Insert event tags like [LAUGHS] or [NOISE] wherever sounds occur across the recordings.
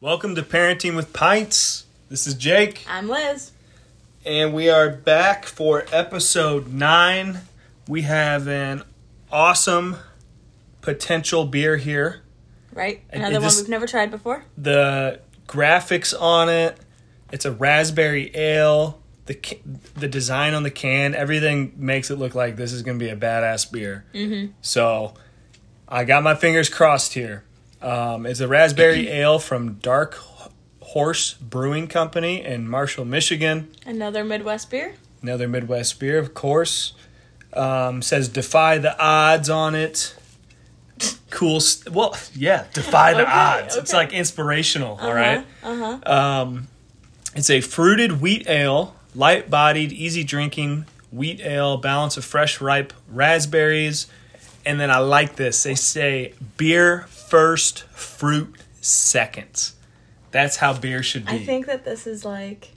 Welcome to Parenting with Pints. This is Jake, I'm Liz. and we are back for episode nine. We have an awesome potential beer here. Right? Another one we've never tried before. The graphics on it, it's a raspberry ale. The the design on the can, everything makes it look like this is going to be a badass beer. Mm-hmm. So, I got my fingers crossed here. Um, it's a raspberry ale from Dark Horse Brewing Company in Marshall, Michigan. Another Midwest beer. Another Midwest beer, of course. Um, says defy the odds on it. Cool. St- well, yeah, defy the [LAUGHS] Okay, odds. It's like inspirational. All right. Uh huh. Um, it's a fruited wheat ale, light bodied, easy drinking wheat ale, balance of fresh, ripe raspberries. And then I like this. They say beer first, fruit seconds. That's how beer should be. I think that this is like,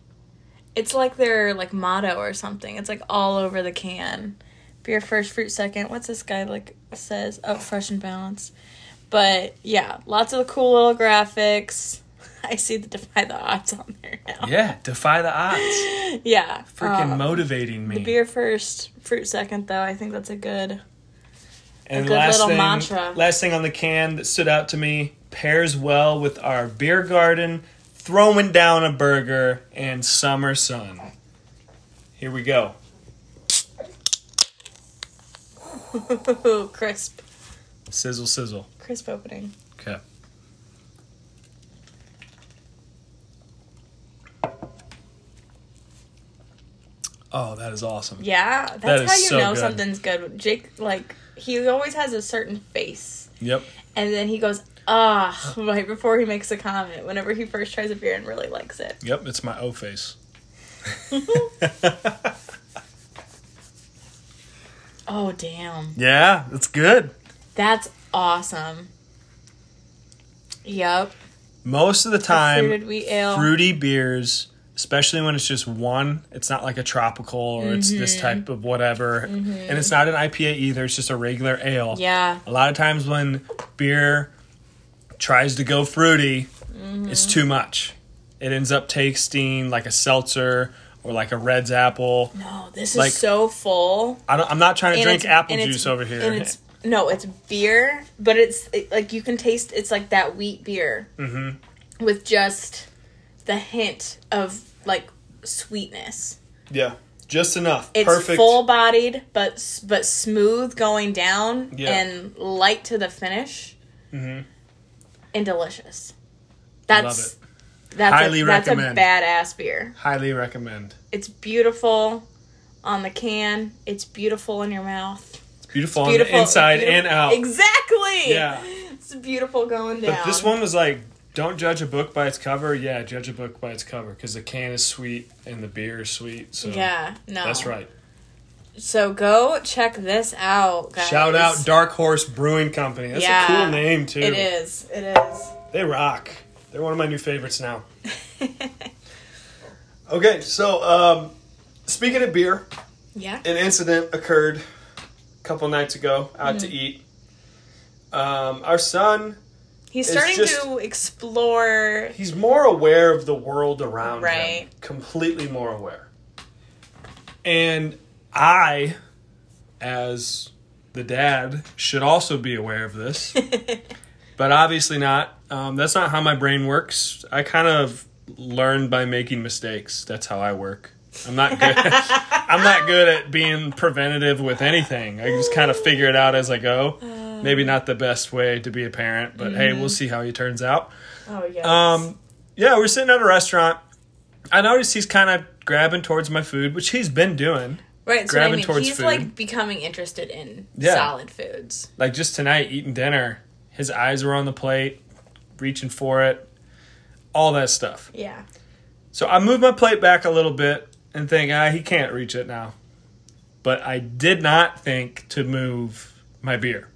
it's like their like motto or something. It's like all over the can. Beer first, fruit second. What's this guy like says? Oh, fresh and balanced. But yeah, lots of cool little graphics. [LAUGHS] I see the defy the odds on there now. yeah, defy the odds. [LAUGHS] Yeah. Freaking um, motivating me. The beer first, fruit second, though. I think that's a good. And good last little thing, mantra. last thing on the can that stood out to me pairs well with our beer garden, throwing down a burger, and summer sun. Here we go. [LAUGHS] crisp. Sizzle, sizzle. Crisp opening. Okay. Oh, that is awesome. Yeah, that's That how you so know good. something's good. Jake, like, he always has a certain face. Yep. And then he goes, ah, [LAUGHS] right before he makes a comment, whenever he first tries a beer and really likes it. Yep, it's my O face. [LAUGHS] Oh, damn. Yeah, it's good. That's awesome. Yep. Most of the time, fruited wheat ale. fruity beers, especially when it's just one, it's not like a tropical or it's this Mm-hmm. type of whatever. And it's not an IPA either, it's just a regular ale. Yeah. A lot of times when beer tries to go fruity, it's Mm-hmm. too much. It ends up tasting like a seltzer or like a Redd's apple. No, this Like- is so full. I don't, I'm not trying to And drink apple juice over here. And it's no, it's beer, but it's it, like you can taste. It's like that wheat beer Mm-hmm. with just the hint of like sweetness. yeah, just enough. It's Perfect. full bodied, but but smooth going down Yeah. and light to the finish, Mhm. and delicious. That's that's Highly a, that's recommend. a badass beer. Highly recommend. It's beautiful on the can. It's beautiful in your mouth. It's beautiful, beautiful on the inside beautiful- and out. Exactly. Yeah. It's beautiful going down. But this one was like, don't judge a book by its cover. Yeah, judge a book by its cover because the can is sweet and the beer is sweet. So Yeah, no. that's right. So go check this out, guys. Shout out Dark Horse Brewing Company. That's Yeah, a cool name too. It is. It is. They rock. They're one of my new favorites now. [LAUGHS] okay, so um, speaking of beer, Yeah. an incident occurred a couple nights ago out to Mm. eat. Um, our son, He's starting just- to explore. he's more aware of the world around Right. him. Completely more aware. And I, as the dad, should also be aware of this. [LAUGHS] but obviously not. Um, that's not how my brain works. I kind of learn by making mistakes. That's how I work. I'm not good. [LAUGHS] I'm not good at being preventative with anything. I just kind of figure it out as I go. Maybe not the best way to be a parent, but hey, we'll see how he turns out. Oh yes. Um, yeah, we're sitting at a restaurant. I noticed he's kind of grabbing towards my food, which he's been doing. right. So grabbing I mean, towards he's food. like becoming interested in Yeah. solid foods. Like just tonight, eating dinner, his eyes were on the plate, reaching for it, all that stuff. Yeah. So I moved my plate back a little bit and think, ah, he can't reach it now. But I did not think to move my beer.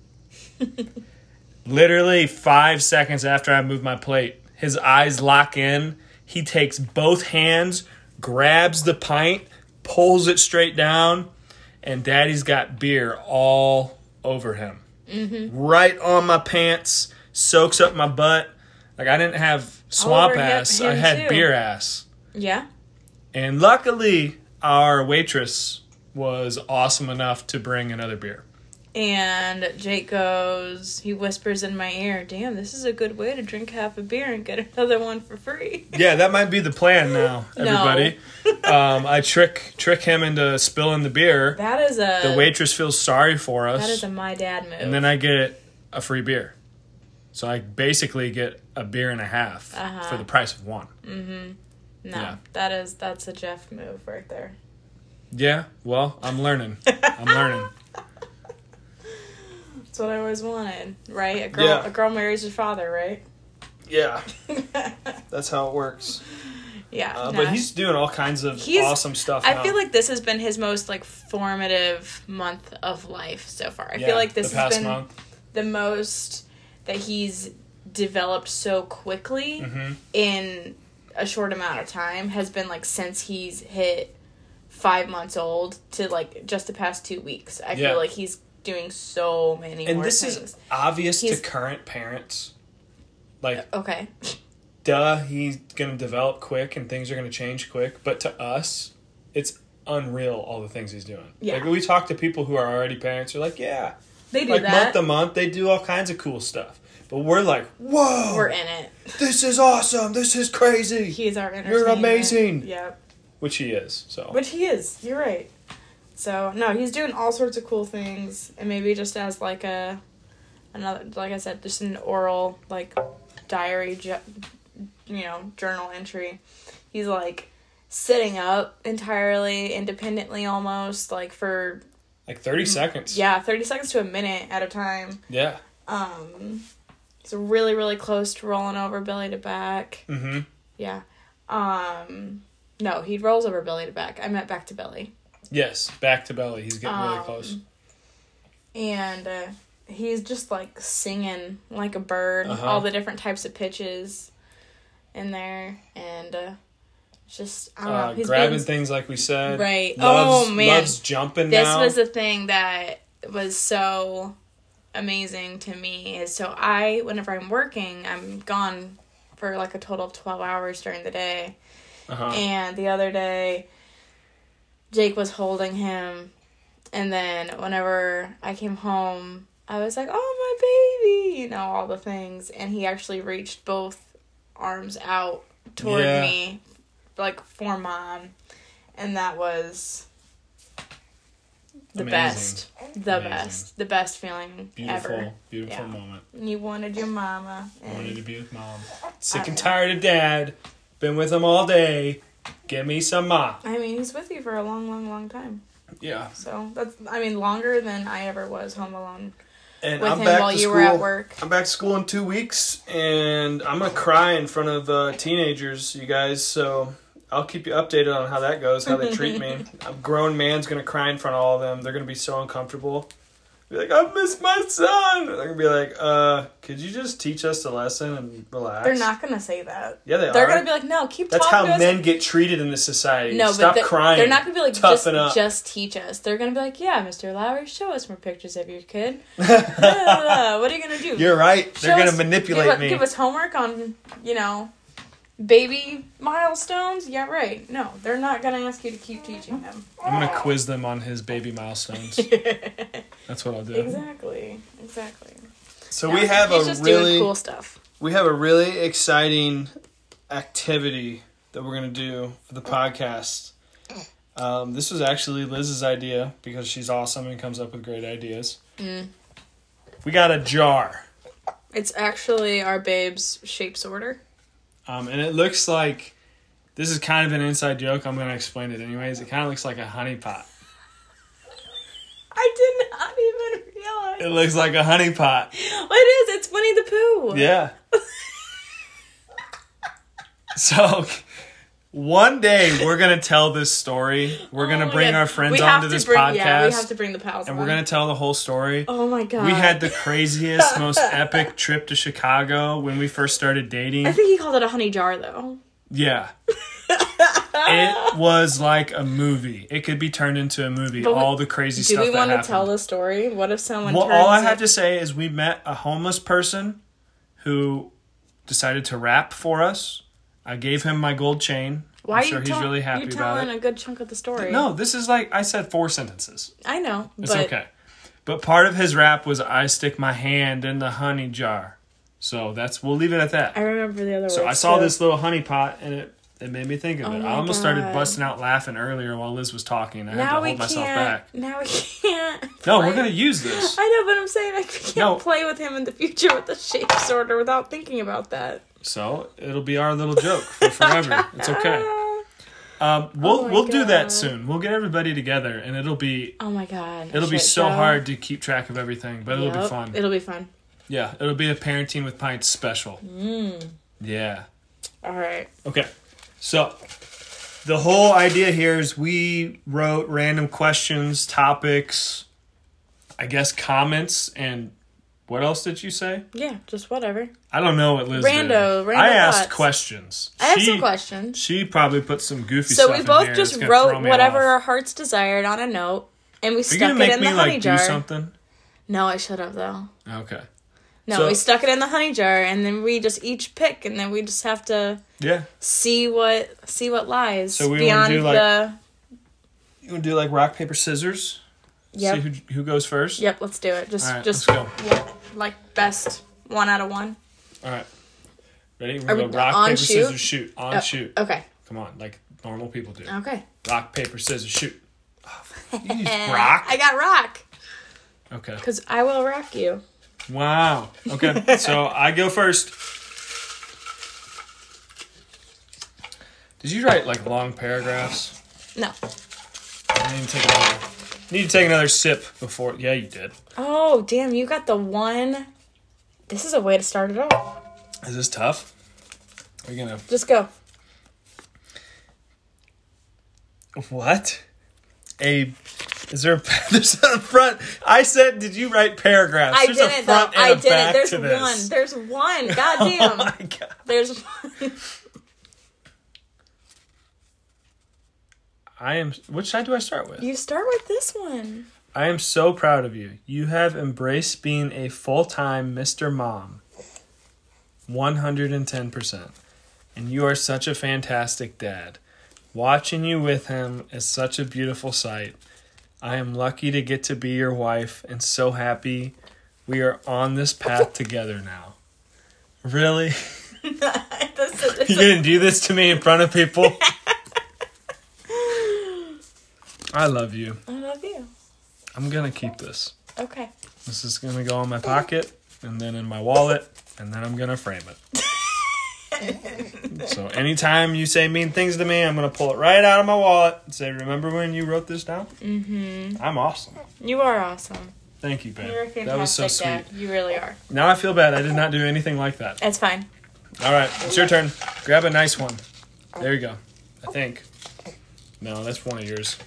[LAUGHS] Literally five seconds after I move my plate, his eyes lock in. He takes both hands, grabs the pint, pulls it straight down, and daddy's got beer all over him. Right on my pants, soaks up my butt. Like I didn't have swamp ass, I had too. beer ass. Yeah. And luckily, our waitress was awesome enough to bring another beer. And Jake goes, he whispers in my ear, Damn, this is a good way to drink half a beer and get [LAUGHS] another one for free. Yeah, that might be the plan now, [LAUGHS] No. everybody. um, I trick trick him into spilling the beer. That is a The waitress feels sorry for us, that is a my dad move. and then I get a free beer. So I basically get a beer and a half Uh-huh. for the price of one. no, yeah. that is that's a Jeff move right there. Yeah, well, I'm learning. I'm learning. [LAUGHS] That's what I always wanted, right? A girl Yeah. a girl marries her father, right? Yeah, [LAUGHS] that's how it works. yeah. Uh, nah. But he's doing all kinds of He's- awesome stuff. I now. feel like this has been his most like formative month of life so far. I Yeah, feel like this has been month. the most that he's developed so quickly Mhm. in a short amount of time has been like since he's hit five months old to like just the past two weeks. I Yeah. feel like he's doing so many And this things. is obvious He's- to current parents. Like, uh, okay. duh, he's gonna develop quick and things are gonna change quick. But to us, it's unreal all the things he's doing. Yeah. Like we talk to people who are already parents, are like, yeah, They do like that. month to month, they do all kinds of cool stuff. But we're like, whoa, We're in it. this is awesome. This is crazy. He's our. You're amazing. Yep. Which he is. So Which he is. You're right. So no, he's doing all sorts of cool things, and maybe just as like a another, like I said, just an oral like diary, ju- you know, journal entry. He's like sitting up entirely independently, almost like for like thirty seconds. yeah, thirty seconds to a minute at a time. Yeah. Um, he's really really close to rolling over belly to back. Mm-hmm. Yeah. Um, no, he rolls over belly to back. I meant back to belly. Yes. Back to belly. He's getting really Um, close. and uh, he's just like singing like a bird, Uh-huh. all the different types of pitches in there, and uh, just I don't know. Uh, He's grabbing been, things like we said. Right. Loves, Oh, man. Loves jumping this now. was the thing that was so amazing to me is so I whenever I'm working, I'm gone for like a total of twelve hours during the day. uh-huh. And the other day, Jake was holding him. And then whenever I came home, I was like, oh, my baby, you know, all the things. And he actually reached both arms out toward Yeah. me, like for mom. And that was the Amazing. best. The Amazing. best. The best feeling Beautiful, ever. beautiful Yeah. moment. You wanted your mama. I wanted to be with mom. Sick and tired of dad. Been with him all day. Give me some ma. I mean, he's with you for a long, long, long time. Yeah. So that's, I mean, longer than I ever was home alone And with I'm him back while to you school. were at work. I'm back to school in two weeks, and I'm gonna cry in front of uh, teenagers, you guys. So I'll keep you updated on how that goes, how they treat me. [LAUGHS] A grown man's gonna cry in front of all of them. They're gonna be so uncomfortable. Be like, I miss my son. They're gonna be like, uh, could you just teach us a lesson and relax? They're not gonna say that. Yeah, they They're are. gonna be like, no, keep talking. That's talking how to us. men get treated in this society. no, Stop but crying. they're not gonna be like, just, Toughen up. just teach us. They're gonna be like, yeah, Mr. Lowry, show us more pictures of your kid. [LAUGHS] What are you gonna do? You're right. They're Show gonna us- manipulate give, me. Give us homework on, you know, baby milestones. Yeah, right. No, they're not gonna ask you to keep teaching them. I'm gonna quiz them on his baby milestones. [LAUGHS] That's what I'll do. exactly. Exactly. So No, we have he's a just really doing cool stuff. we have a really exciting activity that we're gonna do for the podcast. Um, this was actually Liz's idea because she's awesome and comes up with great ideas. Mm. We got a jar, It's actually our babe's shape sorter. Um, and it looks like this is kind of an inside joke. I'm gonna explain it anyways. It kind of looks like a honeypot. I did not even realize. It looks like a honeypot. it is. It's Winnie the Pooh. Yeah. [LAUGHS] so one day we're gonna tell this story. We're gonna Oh bring God. our friends We onto to this bring- podcast, Yeah, we have to bring the pals. and on. we're gonna tell the whole story. Oh my god. We had the craziest, [LAUGHS] most epic trip to Chicago when we first started dating. I think he called it a honey jar though. Yeah. [LAUGHS] It was like a movie. It could be turned into a movie. But all the crazy stuff. Do we want to tell the story? What if someone? Well, all I have to say is we met a homeless person who decided to rap for us. I gave him my gold chain. Why I'm are sure you he's tell- really happy you're about telling it. a good chunk of the story? No, this is like I said four sentences. I know, It's but okay. But part of his rap was I stick my hand in the honey jar. So that's we'll leave it at that. I remember the other. One. So words, I saw too. this little honey pot and it it made me think of Oh it. my I almost started busting out laughing earlier while Liz was talking. I had Now to we hold myself can't. back. Now we [LAUGHS] can't. No, play. we're gonna use this. I know, but I'm saying I can't No. play with him in the future with the shape sorter without thinking about that. So it'll be our little joke for forever. it's okay. [LAUGHS] Um, we'll Oh we'll do that soon. We'll get everybody together, and it'll be Oh my god. it'll be so show. hard to keep track of everything, but it'll be fun. It'll be fun. yeah, it'll be a parenting with pints special. Mm. Yeah. All right. Okay. So the whole idea here is we wrote random questions, topics, I guess comments, and what else did you say? Yeah, just whatever. I don't know what Liz Rando- did. rando I asked thoughts. questions. I have She- some questions. She probably put some goofy So stuff we in both just that's gonna throw wrote whatever off. our hearts desired on a note, and we Are stuck it in the honey like jar. do something? No, I should have though. Okay. No, So- we stuck it in the honey jar, and then we just each pick, and then we just have to Yeah. see what see what lies So we beyond do, like- the. You wanna do like rock, paper, scissors? Yep. See who who goes first? Yep. Let's do it. Just All right, just let's one- like best one out of one. All right. Ready? We're Are gonna we rock, on paper, shoot? scissors, shoot. On Oh, shoot. Okay. Come on, like normal people do. Okay. Rock, paper, scissors, shoot. Oh, [LAUGHS] you use rock? I got rock Okay. because I will rock you. Wow. Okay. [LAUGHS] so I go first. Did you write like long paragraphs? No. I to take another, need to take another sip before. Yeah, you did. Oh damn! You got the one. This is a way to start it off. Is this tough? Are you gonna Just go. what? A is there? A, [LAUGHS] there's a front. I said, did you write paragraphs? I There's didn't though. front and I a didn't. back There's to this. one. There's one. [LAUGHS] Oh Goddamn. my god. There's one. I am. Which side do I start with? You start with this one. I am so proud of you. You have embraced being a full time Mr. Mom. 110%. And you are such a fantastic dad. Watching you with him is such a beautiful sight. I am lucky to get to be your wife and so happy we are on this path [LAUGHS] together now. Really? [LAUGHS] This is- You gonna do this to me in front of people? [LAUGHS] I love you. I love you. I'm gonna keep this. Okay. This is gonna go in my pocket and then in my wallet and then I'm gonna frame it. so anytime you say mean things to me, I'm gonna pull it right out of my wallet and say, "Remember when you wrote this down?" Mm-hmm. I'm awesome. You are awesome. Thank you, babe. You're a fantastic That was so sweet. dad. You really are. Now I feel bad. I did not do anything like that. It's fine. All right, it's your turn. Grab a nice one. There you go. I think. No, that's one of yours.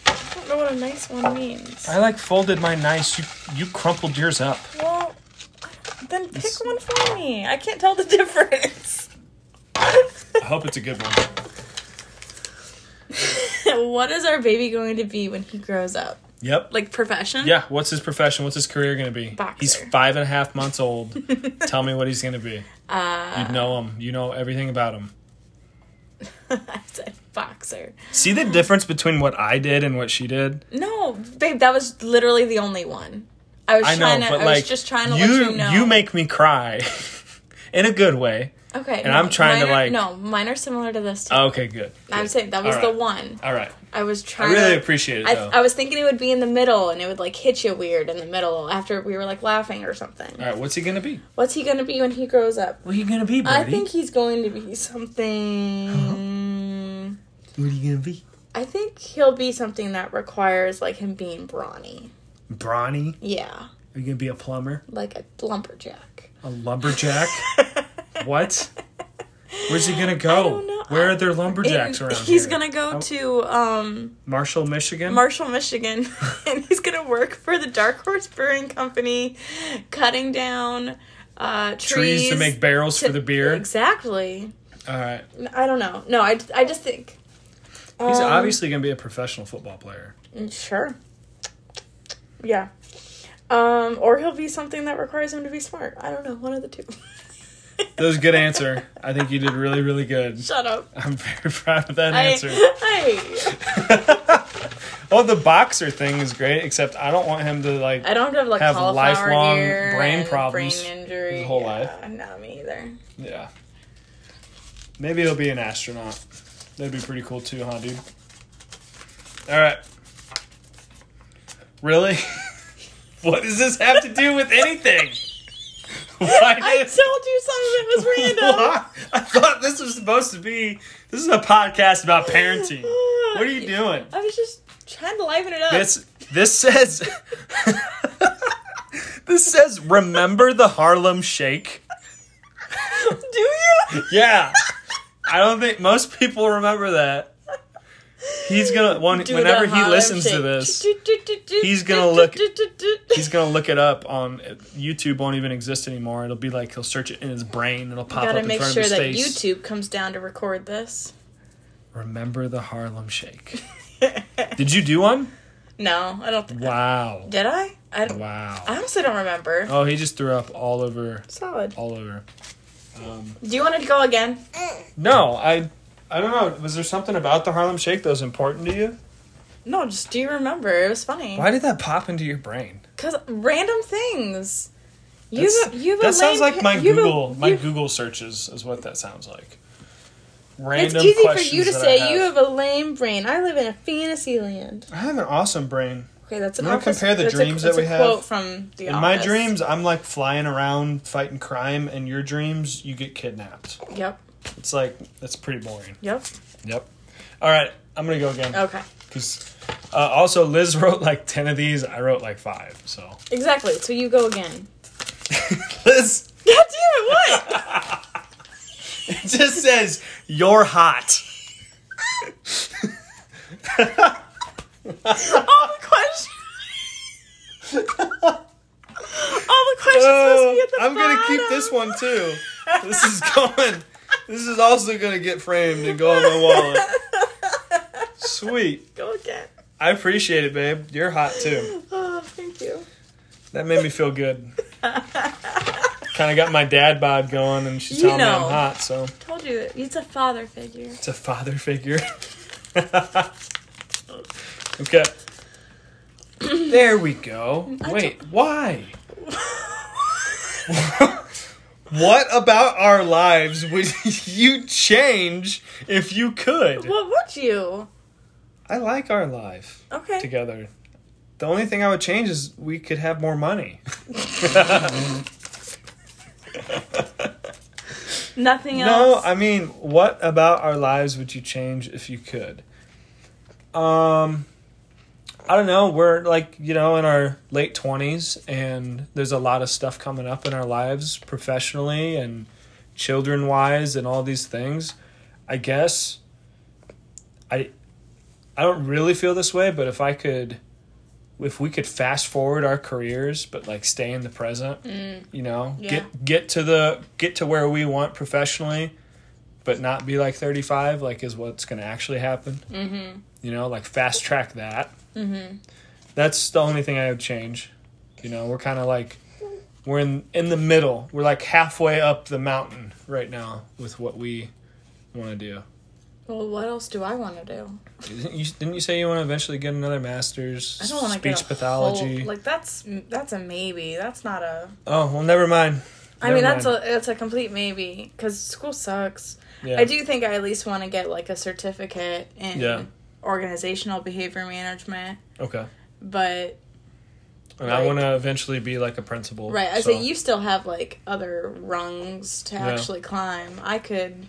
Don't know what a nice one means. I like folded my nice. You you crumpled yours up. Well, then pick one for me. I can't tell the [LAUGHS] difference. I hope it's a good one. [LAUGHS] what is our baby going to be when he grows up? Yep. Like profession? Yeah, what's his profession? What's his career going to be? Boxer. He's five and a half months old. [LAUGHS] Tell me what he's going to be. Uh, You know him. You know everything about him. I said boxer. See the difference between what I did and what she did? No, babe, that was literally the only one. I was I know, trying to. but I like was just trying to you, let you know. You make me cry [LAUGHS] in a good way. okay, and I'm trying to, are- like- No, mine are similar to this. Too. Oh, okay, good. I'm saying that was All the one. All right. I was trying. I really to, appreciate it I, though. I was thinking it would be in the middle and it would like hit you weird in the middle after we were like laughing or something. All right, what's he going to be? What's he gonna be when he grows up? What are you going to be, baby? I think he's going to be something. [GASPS] [GASPS] What are you going to be? I think he'll be something that requires like him being brawny. Brawny? Yeah, Are you going to be a plumber? like a lumberjack. A lumberjack? [LAUGHS] what? Where's he going to go? Where are there lumberjacks And around [LAUGHS] he's here? gonna go Oh. to um Marshall, Michigan? Marshall, Michigan, [LAUGHS] and he's gonna work for the Dark Horse Brewing Company, cutting down uh, trees, Trees to make barrels to- for the beer? Exactly. All right. I don't know. No, I, I just think. He's um, obviously going to be a professional football player. Sure. Yeah. Um, or he'll be something that requires him to be smart. I don't know. One of the two. That was a good [LAUGHS] answer. I think you did really, really good. Shut up. I'm very [LAUGHS] proud of that I, answer. I, oh, [LAUGHS] the boxer thing is great, except I don't want him to like. I don't have like Have lifelong brain problems brain injury his whole yeah, life. Not me either. Yeah. Maybe he'll be an astronaut. That'd be pretty cool too, huh, dude? All right. Really? [LAUGHS] what does this have to do with anything? [LAUGHS] Why I told you something that was [LAUGHS] random. Why? I thought this was supposed to be. This is a podcast about parenting. What are you doing? I was just trying to liven it up. This this says this says remember the Harlem Shake. Do you? Yeah, I don't think most people remember that. He's gonna one Do whenever he listens to this, he's gonna look- he's gonna look it up on YouTube. Won't even exist anymore. It'll be like he'll search it in his brain. It'll pop up Gotta in make front sure of his that face. YouTube comes down to record this. Remember the Harlem Shake. [LAUGHS] Did you do one? No, I don't think. Wow. Did I? I, I Wow. I honestly don't remember. Oh, he just threw up all over, Solid. all over. Um, Do you want to go again? no, I, I don't know. Was there something about the Harlem Shake that was important to you? No, just do you remember? It was funny. Why did that pop into your brain? Cause random things. You have a, you have a that sounds like my pa- you have a- Google, my Google searches is what that sounds like. It's Random easy for you to say I you have a lame brain. I live in a fantasy land. I have an awesome brain. Okay, that's an wanna office- compare the a- dreams that's that we a have? Quote from the In my dreams, I'm like flying around fighting crime. In your dreams, you get kidnapped. Yep. It's like that's pretty boring. Yep. Yep. All right, I'm gonna go again. Okay. Because uh, also Liz [LAUGHS] wrote like ten of these. I wrote like five. So Exactly. So you go again. [LAUGHS] Liz, [LAUGHS] God damn it! What? it just says you're hot. All the questions. All the questions to be at the I'm gonna keep this one too. This is going. This is also gonna get framed and go on my wallet. Sweet. Go again. I appreciate it, babe. You're hot too. Oh, thank you. That made me feel good. kind of got my dad bod going, and she's You telling me. I'm hot, so Told you it's a father figure. it's a father figure. [LAUGHS] [LAUGHS] okay. There we go. Wait, why? [LAUGHS] what about our lives would [LAUGHS] you change if you could? What would you? I like our life Okay. together. The only thing I would change is we could have more money. [LAUGHS] Nothing No, else. I mean, what about our lives would you change if you could? Um, I don't know. We're like, you know, in our late 20s, and there's a lot of stuff coming up in our lives professionally and children wise and all these things. I guess I I don't really feel this way, but if I could if we could fast forward our careers but like stay in the present, you know, Yeah. get get to the get to where we want professionally but not be like 35 like is what's going to actually happen. mm-hmm. You know, like fast track that. Mm-hmm. That's the only thing I would change. You know, we're kind of like we're in in the middle. We're like halfway up the mountain right now with what we want to do. Well, what else do I want to do? Didn't you, didn't you say you want to eventually get another master's I don't want to speech get a pathology? Whole, like that's that's a maybe. That's not a. oh well, never mind. I mean, Never that's a that's a complete maybe because school sucks. Yeah. I do think I at least want to get like a certificate in Yeah. Organizational behavior management, Okay. but And I want to eventually be like a principal. right. I so- say you still have like other rungs to Yeah. actually climb. I could,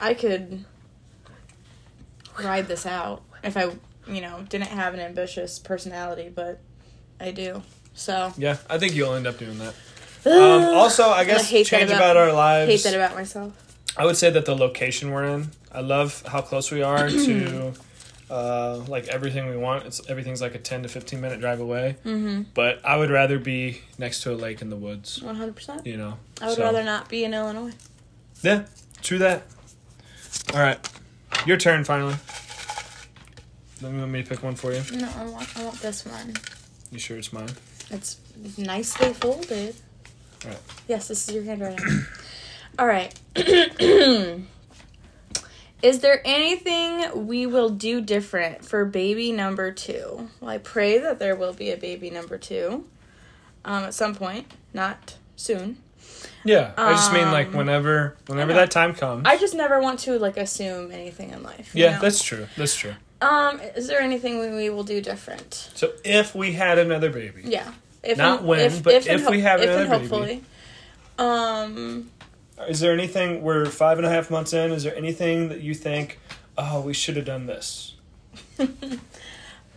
I could ride this out if I, you know, didn't have an ambitious personality, but I do. So Yeah, I think you'll end up doing that. [SIGHS] Um, also, I guess I hate change about- about, our lives. hate that about myself. I would say that the location we're in. I love how close we are to [CLEARS THROAT] uh, like everything we want. It's everything's like a ten to fifteen minute drive away. Mm-hmm. But I would rather be next to a lake in the woods. One hundred percent. You know. I would So, rather not be in Illinois. Yeah, true that. All right, your turn finally. Let me let me pick one for you. No, I want, I want this one. You sure it's mine? It's nicely folded. Alright. Yes, this is your handwriting. [CLEARS THROAT] All right. [CLEARS THROAT] Is there anything we will do different for baby number two? Well, I pray that there will be a baby number two um, at some point, not soon. Yeah, I just mean like Um, whenever whenever that time comes. I just never want to like assume anything in life. you yeah, know? that's true. That's true. Um, is there anything we, we will do different? So if we had another baby, Yeah. If Not when, but and if we have another baby. hopefully. Um, is there anything we're five and a half months in? Is there anything that you think, oh, we should have done this? [LAUGHS]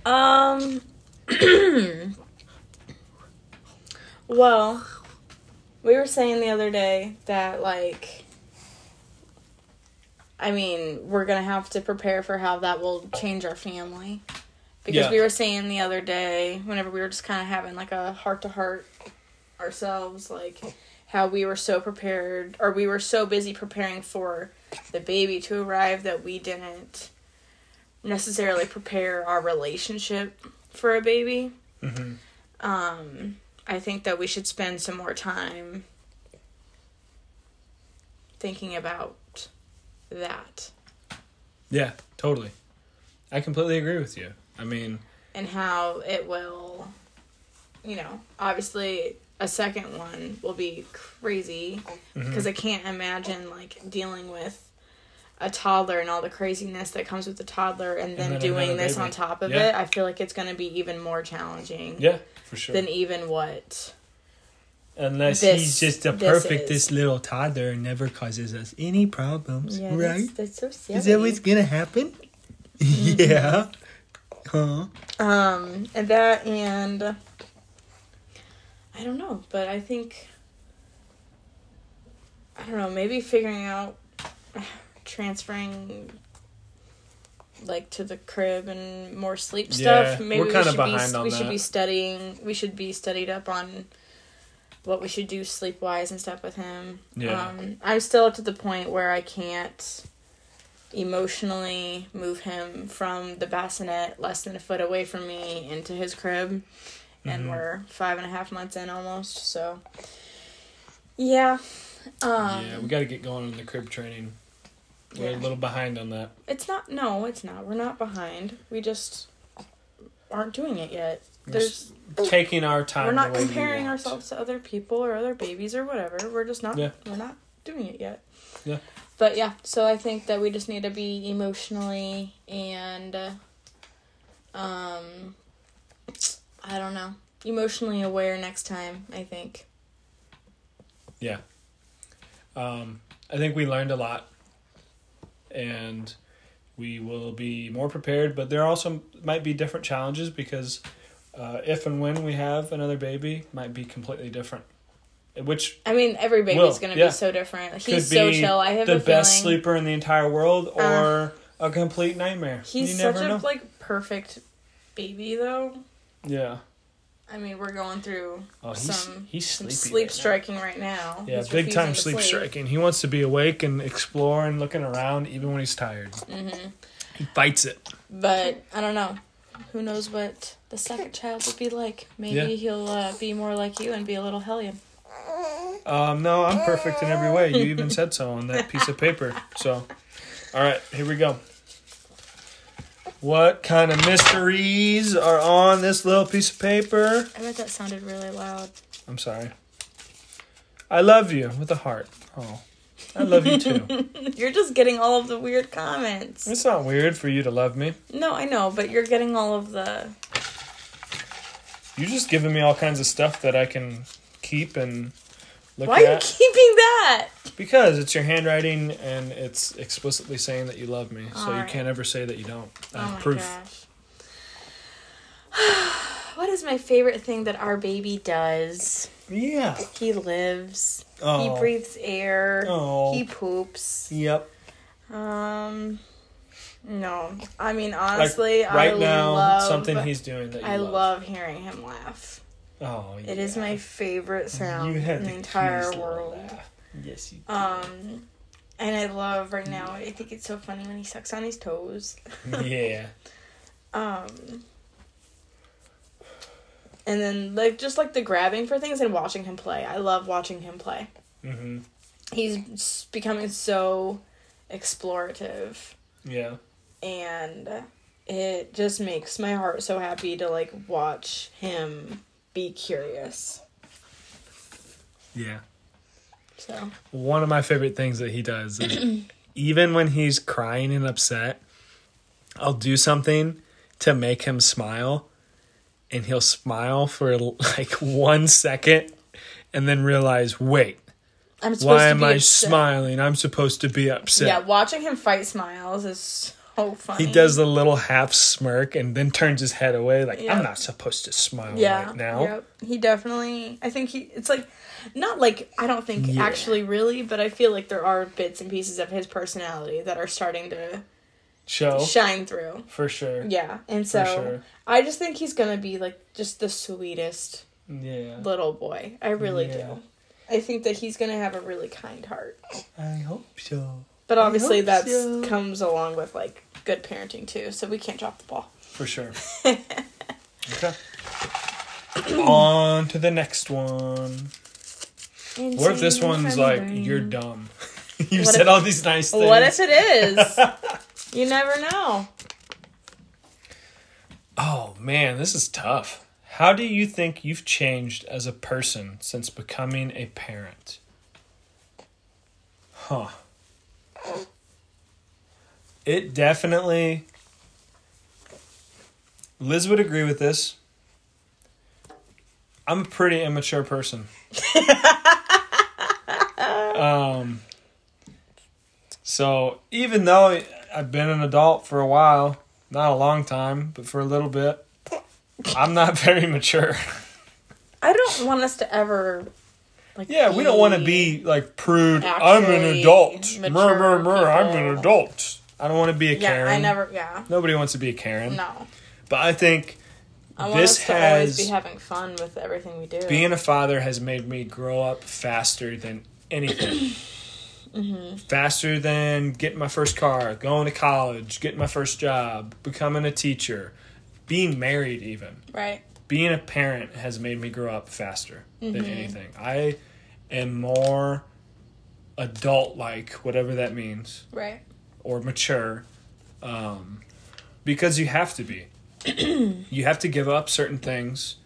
Um. [CLEARS THROAT] well, we were saying the other day that like. I mean, we're gonna have to prepare for how that will change our family, because Yeah. we were saying the other day, whenever we were just kind of having like a heart to heart ourselves, like how we were so prepared, or we were so busy preparing for the baby to arrive that we didn't necessarily prepare our relationship for a baby. hmm Um, I think that we should spend some more time thinking about that Yeah, totally. I completely agree with you. I mean, and how it will, you know, obviously a second one will be crazy because I can't imagine like dealing with a toddler and all the craziness that comes with the toddler and then, then doing this baby. on top of Yeah. it. I feel like it's going to be even more challenging yeah, for sure. than even what Unless this- he's just the this perfectest little toddler and never causes us any problems, Yeah, right? That's, that's so silly. Is that what's gonna happen? [LAUGHS] yeah. Huh? Um, and that and I don't know, but I think I don't know, maybe figuring out [SIGHS] transferring like to the crib and more sleep Yeah, stuff. Maybe we're we should behind be we should be studying. We should be studied up on what we should do sleep wise and stuff with him. Yeah. Um, I'm still to the point where I can't emotionally move him from the bassinet less than a foot away from me into his crib. And Mhm. we're five and a half months in almost, so yeah. Um, yeah, we got to get going on the crib training. We're a little behind on that. It's not. No, it's not. We're not behind. We just aren't doing it yet. We're There's. Taking our time. We're not the way we comparing ourselves to other people or other babies or whatever. We're just not. Yeah. We're not doing it yet. Yeah. But yeah, so I think that we just need to be emotionally and, uh, um, I don't know, emotionally aware next time. I think. Yeah. Um, I think we learned a lot, and we will be more prepared. But there also might be different challenges because uh, if and when we have another baby, might be completely different. Which I mean, every baby's Will, gonna yeah. be so different. He's so chill. I have the best feeling sleeper in the entire world, or a complete nightmare. he's you such a know. like perfect baby though. Yeah. I mean, we're going through Oh, he's some he's some sleep right now. striking right now. Yeah, He's big time to sleep striking. He wants to be awake and explore and looking around even when he's tired. Mm-hmm. He fights it. But I don't know. Who knows what the second child will be like? Maybe Yeah. he'll uh, be more like you and be a little hellion. Um, no, I'm perfect in every way. You even said so on that piece of paper. So, all right, here we go. What kind of mysteries are on this little piece of paper? I bet that sounded really loud. I'm sorry. I love you with a heart. Oh, I love you too. [LAUGHS] You're just getting all of the weird comments. it's not weird for you to love me. No, I know, but you're getting all of the. You're just giving me all kinds of stuff that I can keep and look at. Why are you keeping that? Because it's your handwriting and it's explicitly saying that you love me. So you can't ever say that you don't. I Oh have my proof. [SIGHS] what is my favorite thing that our baby does? Yeah. He lives. Oh. He breathes air. Oh. He poops. Yep. Um, no. I mean, honestly, like right I now, love, something he's doing that you I love. love hearing him laugh. Oh, It is my favorite sound in the the entire world. laugh. Yes, you. do. Um, and I love right now. I think it's so funny when he sucks on his toes. [LAUGHS] yeah. Um, and then like just like the grabbing for things and watching him play. I love watching him play. hmm he's becoming so explorative Yeah. and it just makes my heart so happy to like watch him be curious. Yeah. So, One of my favorite things that he does is [CLEARS THROAT] even when he's crying and upset, I'll do something to make him smile, and he'll smile for like [LAUGHS] one second and then realize, wait, why to am be I upset. smiling? I'm supposed to be upset. Yeah, watching him fight smiles is so funny. He does the little half smirk and then turns his head away, like, Yeah. I'm not supposed to smile yeah, right now. Yep. He definitely. I think he. It's like not like I don't think Yeah. actually really, but I feel like there are bits and pieces of his personality that are starting to Show, shine through. for sure. Yeah, and so sure. I just think he's gonna be like just the sweetest Yeah. little boy. I really Yeah. do. I think that he's gonna have a really kind heart. I hope so. But obviously that so. comes along with like good parenting too, so we can't drop the ball. For sure. [LAUGHS] okay. On to the next one. What if this one's like, brain. you're dumb? [LAUGHS] you said if- all these nice things. What if it is? [LAUGHS] you never know. Oh man, this is tough. How do you think you've changed as a person since becoming a parent? Huh. It definitely. Liz would agree with this. I'm a pretty immature person. [LAUGHS] um. So even though I've been an adult for a while, not a long time, but for a little bit, I'm not [LAUGHS] very mature. I don't want us to ever like Yeah, we don't want to be like prude. I'm an adult. Mature mer, mer, I'm an adult. I don't want to be a Yeah, Karen. I never yeah. Nobody wants to be a Karen. No. But I think I want this us to always has be having fun with everything we do. being a father has made me grow up faster than anything. [CLEARS THROAT] Mm-hmm. Faster than getting my first car, going to college, getting my first job, becoming a teacher, being married, even. right. being a parent has made me grow up faster than Mm-hmm. anything. I am more adult like, whatever that means, Right. or mature, um, because you have to be. [CLEARS THROAT] you have to give up certain things.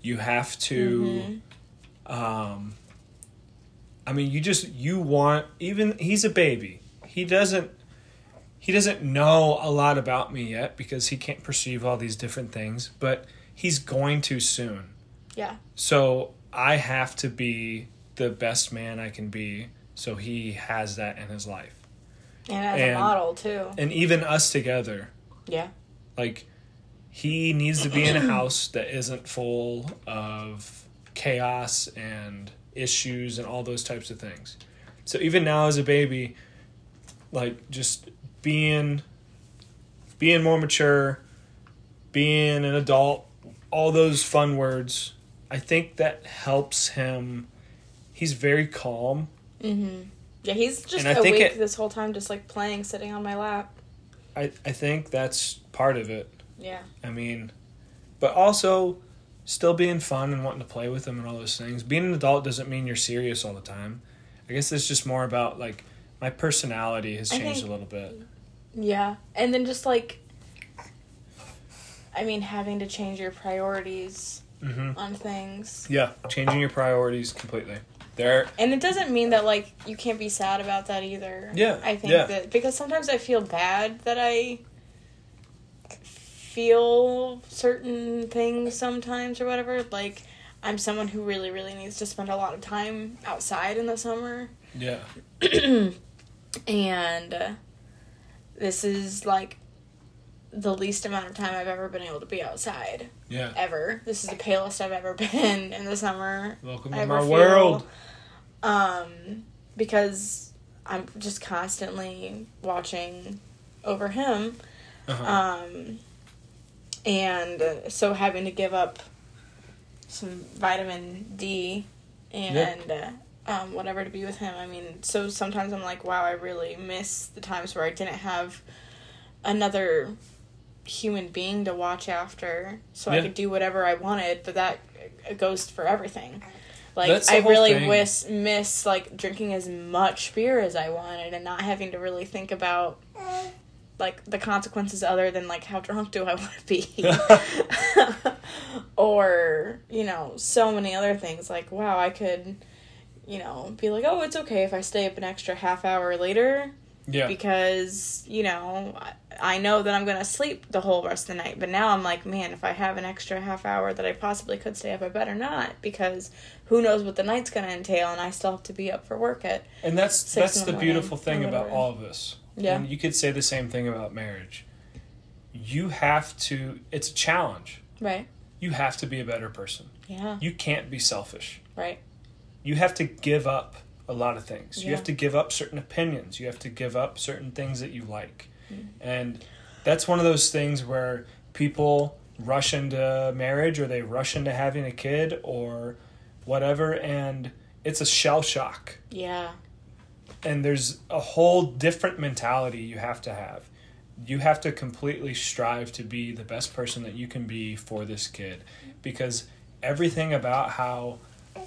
You have to. Um, I mean, you just you want even he's a baby. He doesn't he doesn't know a lot about me yet because he can't perceive all these different things, but he's going to soon. Yeah. So I have to be the best man I can be so he has that in his life. And as And- a model too. And even us together, Yeah. like he needs to be in a house that isn't full of chaos and issues and all those types of things. So even now as a baby, like just being being more mature, being an adult, all those fun words, I think that helps him. He's very calm. Mhm. Yeah, he's just And awake it- this whole time, just like playing, sitting on my lap. I, I think that's part of it. Yeah. I mean, but also still being fun and wanting to play with them and all those things. Being an adult doesn't mean you're serious all the time. I guess it's just more about like my personality has changed think- a little bit. Yeah. And then just like, I mean, having to change your priorities hmm on things. Yeah, changing your priorities completely. There, And it doesn't mean that like you can't be sad about that either. Yeah, I think yeah. that because sometimes I feel bad that I feel certain things sometimes or whatever. Like I'm someone who really, really needs to spend a lot of time outside in the summer. yeah, [CLEARS THROAT] And uh, this is like the least amount of time I've ever been able to be outside. yeah. Ever. This is the palest I've ever [LAUGHS] been in the summer. Welcome to my feel. world. Um, because I'm just constantly watching over him. Uh-huh. Um, and so having to give up some vitamin D and uh, um, whatever to be with him. I mean, so sometimes I'm like, wow, I really miss the times where I didn't have another human being to watch after so I could do whatever I wanted, but that goes for everything. Like I really miss miss like drinking as much beer as I wanted and not having to really think about like the consequences other than like how drunk do I want to be [LAUGHS] or you know so many other things like wow I could you know be like oh it's okay if I stay up an extra half hour later Yeah. because you know I- know that I'm gonna sleep the whole rest of the night. But now I'm like, man, if I have an extra half hour that I possibly could stay up, I better not because who knows what the night's gonna entail, and I still have to be up for work at. And that's that's the the beautiful thing about all of this. Yeah. And you could say the same thing about marriage. You have to it's a challenge. Right. You have to be a better person. Yeah. You can't be selfish. Right. You have to give up a lot of things. Yeah. You have to give up certain opinions. You have to give up certain things that you like. Mm. And that's one of those things where people rush into marriage or they rush into having a kid or whatever and it's a shell shock. Yeah. And there's a whole different mentality you have to have. You have to completely strive to be the best person that you can be for this kid because everything about how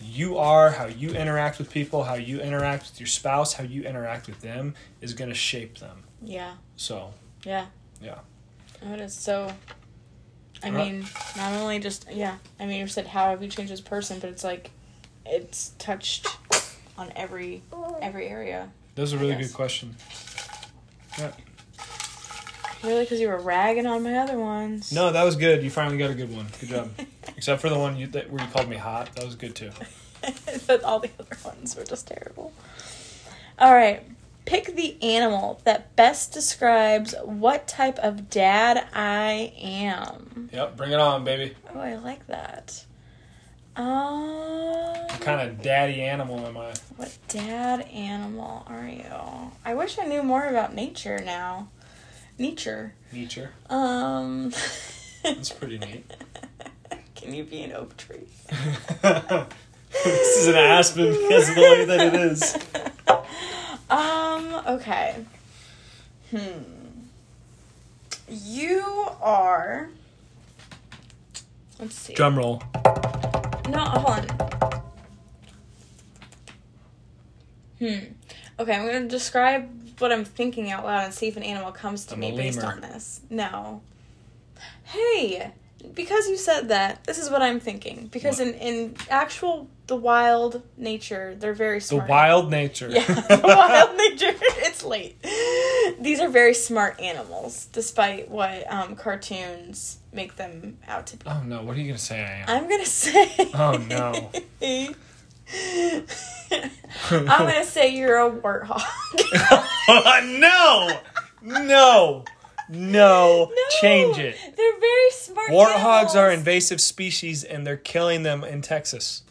you are, how you interact with people, how you interact with your spouse, how you interact with them is going to shape them. Yeah. So, Yeah. Yeah. Oh, it is so. I Right. mean, not only just yeah. I mean, you said how have you changed as person, but it's like, it's touched on every every area. that was a really good question. Really, because you were ragging on my other ones. No, that was good. You finally got a good one. Good job. [LAUGHS] Except for the one you, that, where you called me hot. That was good too. [LAUGHS] but all the other ones were just terrible. All right. Pick the animal that best describes what type of dad I am. Yep, bring it on, baby. Oh, I like that. Um, kind of daddy animal am I? what dad animal are you? I wish I knew more about nature now. Nature. Nature. Um, That's pretty neat. [LAUGHS] can you be an oak tree? [LAUGHS] this is an aspen because of the way that it is. [LAUGHS] Um, okay. Hmm. You are. Let's see. Drum roll. No, hold on. Hmm. Okay, I'm gonna describe what I'm thinking out loud and see if an animal comes to I'm me based on this. No. Hey, because you said that, this is what I'm thinking. Because in in actual the wild nature, they're very smart. [LAUGHS] The wild nature. Yeah, the wild nature. It's late. These are very smart animals, despite what um, cartoons make them out to be. oh no, what are you gonna say I am? I'm gonna [LAUGHS] say. Oh, no. [LAUGHS] [LAUGHS] I'm gonna say you're a warthog. [LAUGHS] no! No! No! Change it. They're very smart. Warthogs are invasive species and they're killing them in Texas.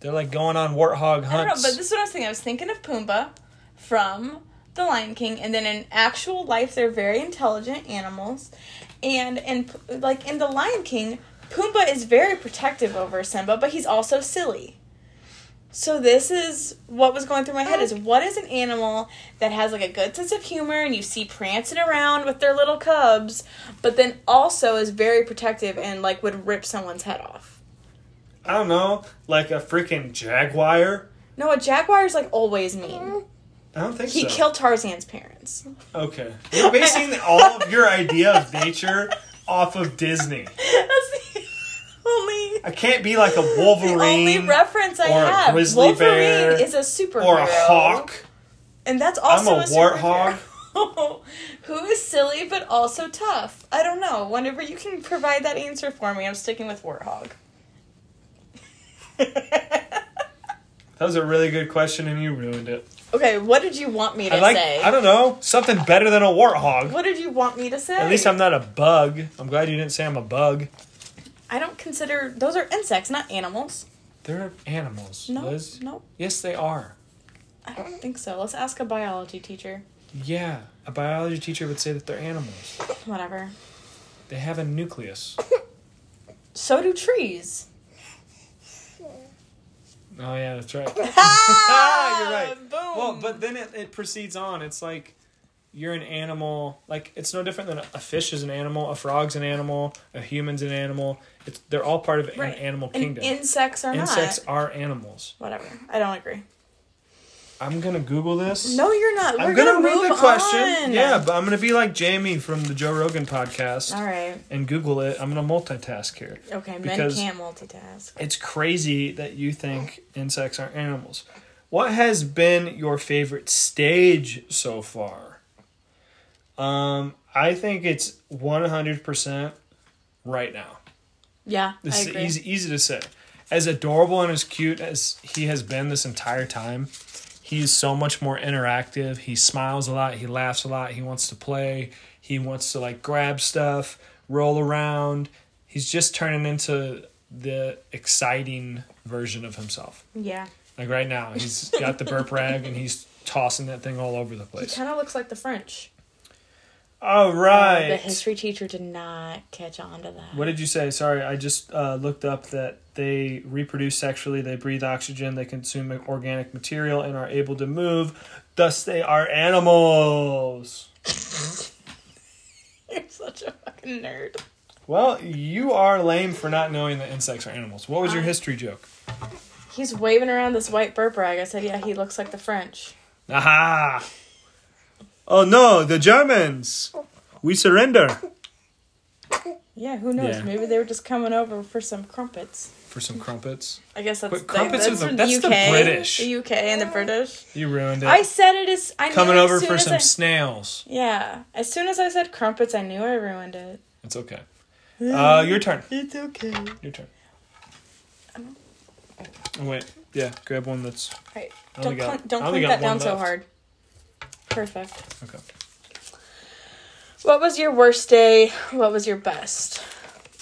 They're like going on warthog I don't know, hunts. but this is what I was thinking. I was thinking of Pumbaa from The Lion King, and then in actual life, they're very intelligent animals, and and like in The Lion King, Pumbaa is very protective over Simba, but he's also silly. So this is what was going through my head is what is an animal that has like a good sense of humor and you see prancing around with their little cubs, but then also is very protective and like would rip someone's head off. I don't know, like a freaking jaguar. No, a jaguar is like always mean. I don't think He so. killed Tarzan's parents. Okay. You're basing all of your idea of nature [LAUGHS] off of Disney. That's the only I can't be like a Wolverine. the only reference I or a have. grizzly Wolverine bear is a superhero, or a hawk. and that's also I'm a superhero. [LAUGHS] Who is silly but also tough? I don't know. Whenever you can provide that answer for me, I'm sticking with warthog. [LAUGHS] That was a really good question and you ruined it. okay, what did you want me to I like say? I don't know, something better than a warthog. what did you want me to say? At least I'm not a bug. I'm glad you didn't say I'm a bug. I don't consider those are insects, not animals. They're animals, No, Liz. no, Yes, they are. I don't think so. Let's ask a biology teacher. Yeah, a biology teacher would say that they're animals. [COUGHS] Whatever. They have a nucleus. [COUGHS] So do trees. Oh yeah, that's right. [LAUGHS] [LAUGHS] You're right. Boom. Well, but then it, it proceeds on. It's like you're an animal. Like it's no different than a fish is an animal, a frog's an animal, a human's an animal. It's they're all part of an Right. animal And kingdom. insects are Insects not. are animals. Whatever. I don't agree. I'm gonna Google this. No, you're not. We're I'm gonna, gonna, read move the question. on. Yeah, but I'm gonna be like Jamie from the Joe Rogan podcast All right. and Google it. I'm gonna multitask here. Okay. Men Because- can't multitask. It's crazy that you think insects are animals. What has been your favorite stage so far? Um, I think it's 100% right now. Yeah, This is easy, easy to say. As adorable and as cute as he has been this entire time, he's so much more interactive. He smiles a lot. He laughs a lot. He wants to play. He wants to like grab stuff, roll around. He's just turning into the exciting version of himself. Yeah. Like right now, he's got the burp rag and he's tossing that thing all over the He place. kind of looks like the French. All Uh, right. the history teacher did not catch on to that. What did you say? Sorry, I just uh, looked up that they reproduce sexually, they breathe oxygen, they consume organic material, and are able to move. Thus, they are animals. [LAUGHS] You're such a fucking nerd. Well, you are lame for not knowing that insects are animals. What was your history joke? He's waving around this white burp rag. I said, yeah, he looks like the French. Aha! Oh no, the Germans! We surrender Yeah, who knows? Yeah. Maybe they were just coming over for some crumpets. for some crumpets. I guess that's But crumpets that's are the- from that's the UK, British. The UK and the British. You ruined it. I said it is. I Coming it as over for as some I- snails. yeah, as soon as I said crumpets, I knew I ruined it. It's okay. Uh, your turn. It's okay. Your turn. Oh, wait. Yeah, grab one that's. Right. I only Don't got- clunk, don't I only clunk got that one down so hard. Perfect. Okay. What was your worst day? What was your best?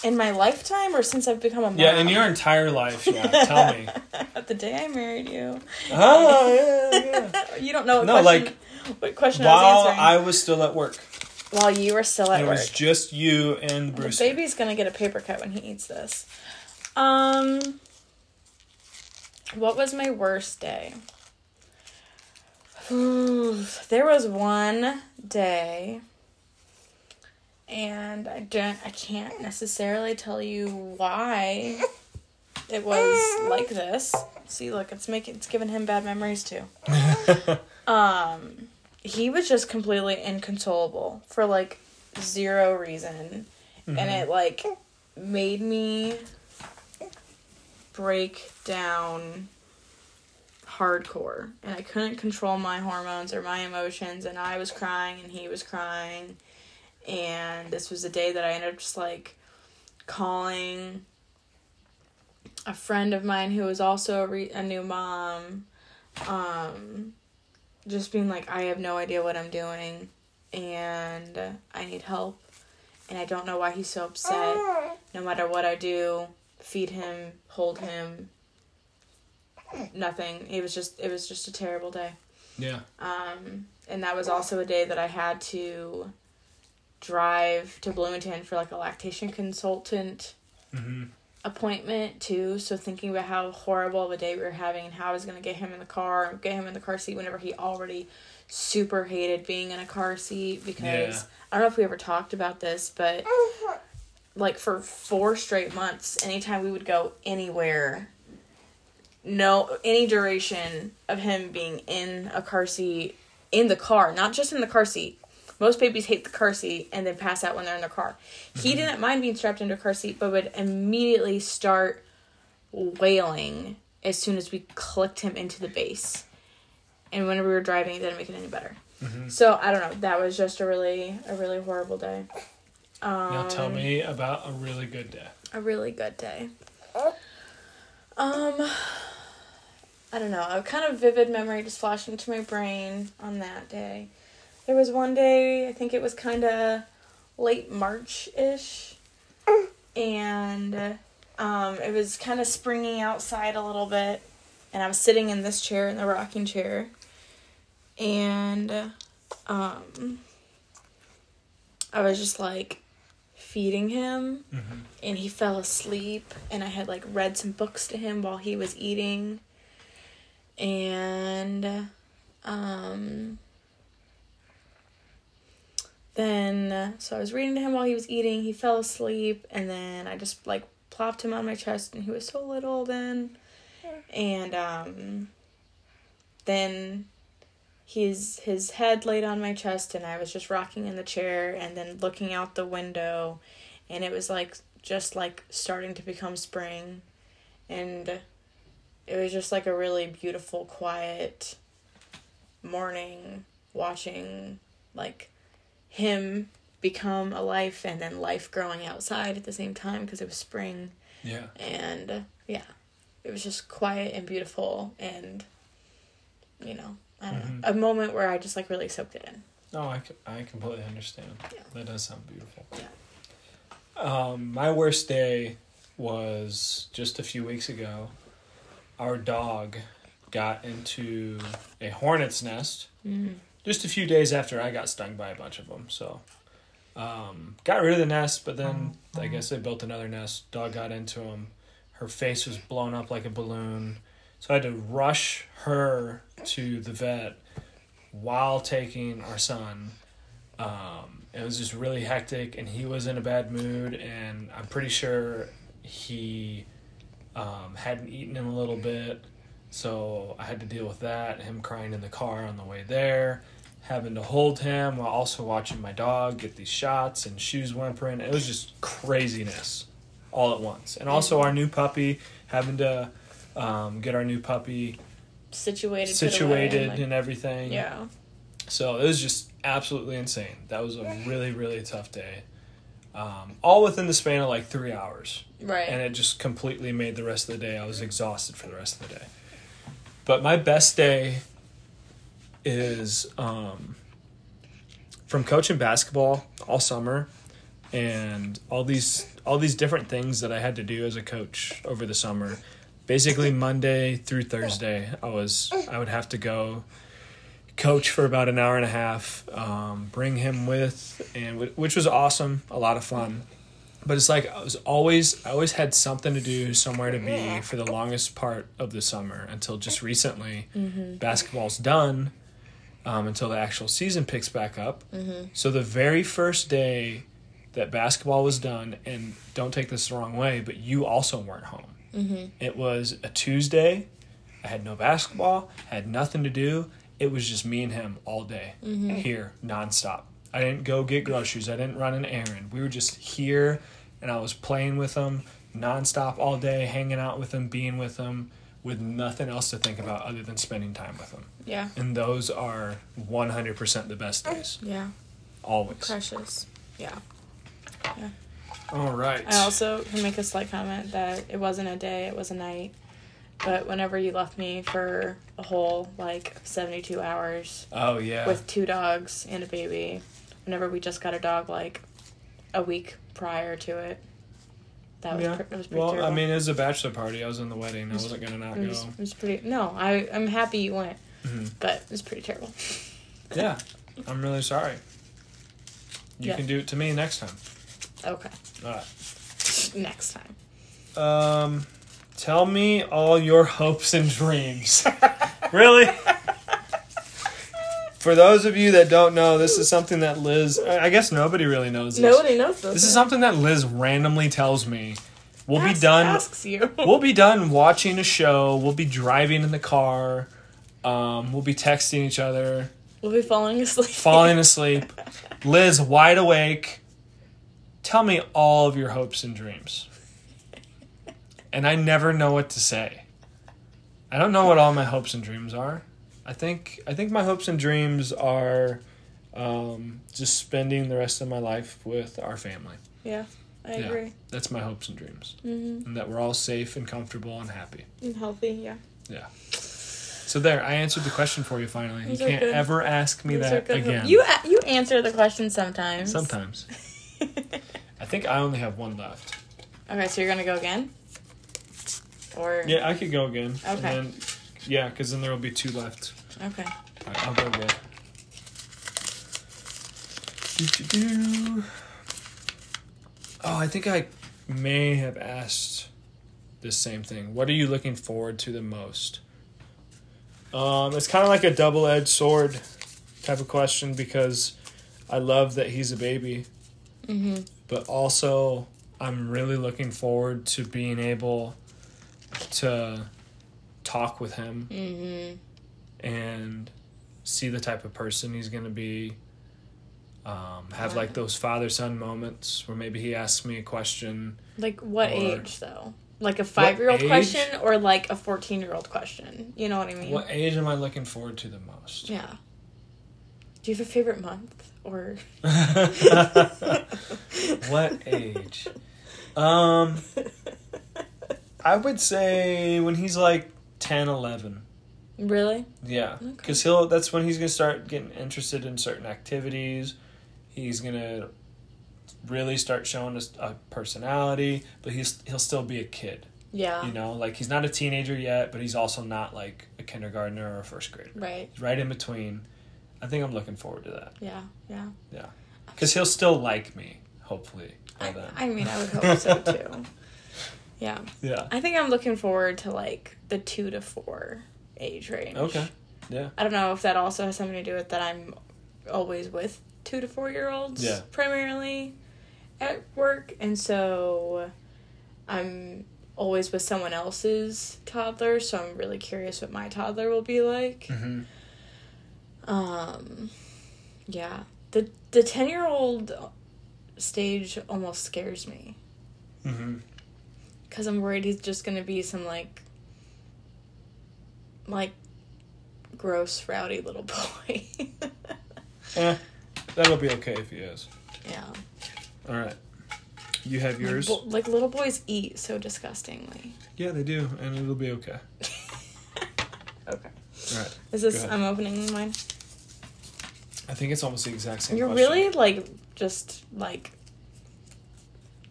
In my lifetime or since I've become a mom? Yeah, in your entire life, yeah. Tell me. [LAUGHS] the day I married you. Oh, yeah, yeah. [LAUGHS] You don't know what No, question, like, what question While I was answering. I was still at work, While you were still at it work. It was just you and The Bruce. baby's gonna get a paper cut when he eats this. Um, what was my worst day? [SIGHS] there was one day, and I don't, I can't necessarily tell you why it was like this. See, look, it's making, it's giving him bad memories too. [LAUGHS] um, he was just completely inconsolable for like zero reason and it like made me break down hardcore and i couldn't control my hormones or my emotions and i was crying and he was crying and this was the day that i ended up just like calling a friend of mine who was also a, re- a new mom um just being like i have no idea what i'm doing and i need help and I don't know why he's so upset. No matter what I do, feed him, hold him, nothing. It was just it was just a terrible day. yeah. Um, and that was also a day that I had to drive to Bloomington for like a lactation consultant hmm appointment too. So thinking about how horrible of a day we were having and how I was gonna get him in the car, and get him in the car seat whenever he already super hated being in a car seat because Yeah. I don't know if we ever talked about this, but like for four straight months, anytime we would go anywhere, no any duration of him being in a car seat in the car, not just in the car seat. Most babies hate the car seat and then pass out when they're in the car. He didn't mind being strapped into a car seat, but would immediately start wailing as soon as we clicked him into the base. And whenever we were driving, it didn't make it any better. So I don't know. That was just a really a really horrible day. Um, Now tell me about a really good day. a really good day. Um, I don't know. A kind of vivid memory just flashed into my brain on that day. There was one day, I think it was kind of late March ish, and um, it was kind of springy outside a little bit, and I was sitting in this chair, in the rocking chair, and um, I was just like feeding him Mm-hmm. and he fell asleep and i had like read some books to him while he was eating and um then so I was reading to him while he was eating. He fell asleep, and then I just like plopped him on my chest, and he was so little then. And um, then his his head laid on my chest, and I was just rocking in the chair, and then looking out the window, and it was like just like starting to become spring, and it was just like a really beautiful, quiet morning watching like him become a life and then life growing outside at the same time because it was spring Yeah. and yeah it was just quiet and beautiful and you know i don't Mhm. know a moment where i just like really soaked it in No, I completely understand. Yeah. That does sound beautiful. Yeah. Um, my worst day was just a few weeks ago. Our dog got into a hornet's nest mm. just a few days after I got stung by a bunch of them. So, um, got rid of the nest, but then I guess they built another nest. Dog got into them. Her face was blown up like a balloon. So I had to rush her to the vet while taking our son. Um, it was just really hectic, and he was in a bad mood, and I'm pretty sure he um, hadn't eaten in a little bit. So I had to deal with that, him crying in the car on the way there, having to hold him while also watching my dog get these shots and shoes whimpering. It was just craziness all at once. And also our new puppy, having to um, get our new puppy situated situated and, like, and everything. yeah So it was just absolutely insane. That was a really, really tough day. Um, all within the span of like three hours. right And it just completely made the rest of the day. I was exhausted for the rest of the day. But my best day is um, from coaching basketball all summer and all these all these different things that I had to do as a coach over the summer. Basically Monday through Thursday, I was I would have to go coach for about an hour and a half, um, bring him with, and wh- which was awesome, a lot of fun. But it's like I was always I always had something to do, somewhere to be for the longest part of the summer until just recently. Basketball's done um, until the actual season picks back up. So the very first day that basketball was done, and don't take this the wrong way, but you also weren't home. It was a Tuesday. I had no basketball, had nothing to do. It was just me and him all day mm-hmm. here, nonstop. I didn't go get groceries. I didn't run an errand. We were just here, and I was playing with him nonstop all day, hanging out with him, being with him, with nothing else to think about other than spending time with him. yeah And those are 100% the best days. yeah Always. precious yeah All right. I also can make a slight comment that it wasn't a day, it was a night. But whenever you left me for a whole like 72 hours Oh, yeah. with two dogs and a baby, whenever we just got a dog like a week prior to it, that was, yeah. pre- was pretty well, terrible. I mean, it was a bachelor party. I was in the wedding. I wasn't going to not it was, go. it was pretty. No, I, I'm happy you went, Mhm. but it was pretty terrible. [LAUGHS] Yeah. I'm really sorry. You Yeah. can do it to me next time. Okay, All right. next time. Um, tell me all your hopes and dreams. [LAUGHS] really? For those of you that don't know, this is something that Liz. I guess nobody really knows this. Nobody knows this. This is something that Liz randomly tells me. We'll be done. Asks you. [LAUGHS] We'll be done watching a show. We'll be driving in the car. Um, we'll be texting each other, We'll be falling asleep. falling [LAUGHS] asleep. Liz, wide awake. Tell me all of your hopes and dreams. And I never know what to say. I don't know what all my hopes and dreams are. I think I think my hopes and dreams are um, just spending the rest of my life with our family. Yeah, I Yeah. agree. That's my hopes and dreams, Mm-hmm. and that we're all safe and comfortable and happy. And healthy, yeah. Yeah. So there, I answered the question for you finally. Those you can't good. ever ask me These that again. You you answer the question sometimes. Sometimes. [LAUGHS] I think I only have one left. okay, so you're gonna go again, or Yeah, I could go again. And Okay. then, yeah, because then there will be two left. okay. Right, I'll go again. Do-do-do. Oh, I think I may have asked the same thing. What are you looking forward to the most? Um, it's kind of like a double-edged sword type of question because I love that he's a baby, Mm-hmm. but also I'm really looking forward to being able to talk with him Mm-hmm. and see the type of person he's going to be. Um, have like those father son moments where maybe he asks me a question. Like what Or- age though? Like a five year old question or like a fourteen year old question? You know what I mean? What age am I looking forward to the most? Yeah. Do you have a favorite month or? [LAUGHS] what age? [LAUGHS] Um, I would say when he's like 10, 11. Really? Yeah, Okay. because he'll. That's when he's gonna start getting interested in certain activities. He's gonna really start showing us a personality, but he's he'll still be a kid. Yeah. You know, like he's not a teenager yet, but he's also not like a kindergartner or a first grader. Right. He's right in between. I think I'm looking forward to that Yeah. Yeah. Yeah. Because he'll still like me. Hopefully I. I mean, I would hope [LAUGHS] so too. Yeah. yeah. I think I'm looking forward to like the two to four age range. Okay. Yeah. I don't know if that also has something to do with that I'm always with two to four year olds Yeah. primarily at work, and so I'm always with someone else's toddler. So I'm really curious what my toddler will be like. Mm-hmm. Um, yeah, the the ten year old stage almost scares me Mm-hmm. Because I'm worried he's just gonna be some like like gross rowdy little [LAUGHS] boy. Eh, that'll be okay if he is. yeah, All right. You have yours. Like, bo- like little boys eat so disgustingly. yeah, they do, and it'll be okay. [LAUGHS] Okay, All right. is this? I'm opening mine. I think it's almost the exact same. You're question. really like just like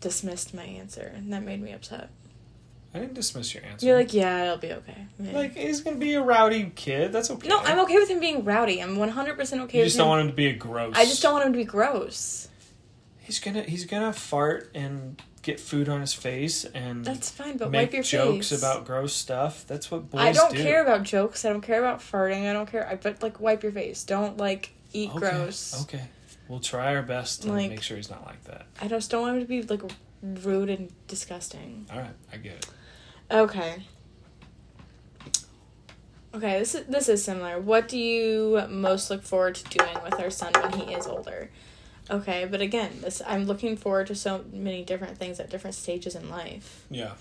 dismissed my answer, and that made me upset. I didn't dismiss your answer. You're like, yeah, it'll be okay. Yeah. like he's gonna be a rowdy kid. That's okay. no, I'm okay with him being rowdy. I'm 100 percent okay You with just him. don't want him to be a gross. I just don't want him to be gross. He's gonna he's gonna fart and get food on his face and That's fine, but make wipe your jokes face. about gross stuff. That's what boys I don't do. care about jokes. I don't care about farting. I don't care. I but like wipe your face. Don't like eat Okay, gross. Okay. We'll try our best to Like- make sure he's not like that. I just don't want him to be like rude and disgusting. All right, I get it. Okay. Okay, this is this is similar. What do you most look forward to doing with our son when he is older? Okay, but again, this I'm looking forward to so many different things at different stages in life. Yeah.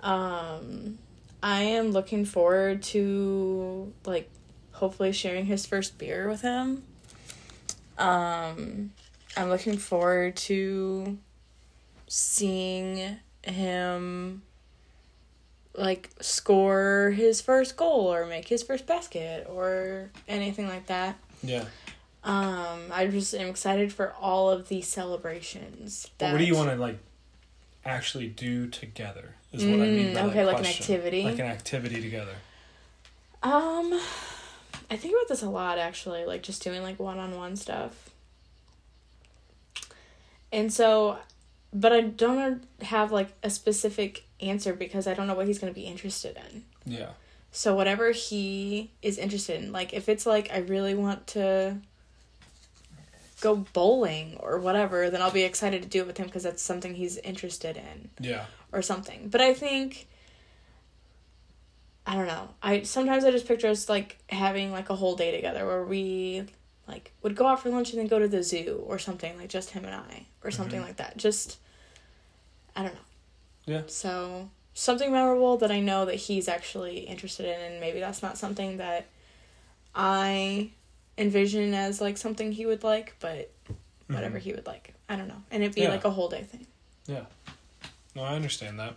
Um, I am looking forward to like hopefully sharing his first beer with him. Um, I'm looking forward to seeing him like score his first goal or make his first basket or anything like that. Yeah. Um, I just am excited for all of the celebrations. But what do you want to like actually do together? Is what I mean. Mm, that okay, like an activity? Like an activity together. Um, I think about this a lot actually, like just doing like one on one stuff. And so, but I don't have like a specific answer because I don't know what he's going to be interested in. Yeah. So, whatever he is interested in, like if it's like I really want to go bowling or whatever, then I'll be excited to do it with him because that's something he's interested in Yeah. or something. But I think I don't know. I sometimes I just picture us like having like a whole day together where we like would go out for lunch and then go to the zoo or something like just him and I or something Mhm. like that. Just I don't know. Yeah. So something memorable that I know that he's actually interested in and maybe that's not something that I envision as like something he would like, but whatever Mhm. he would like. I don't know. And it'd be Yeah. like a whole day thing. Yeah. No, I understand that.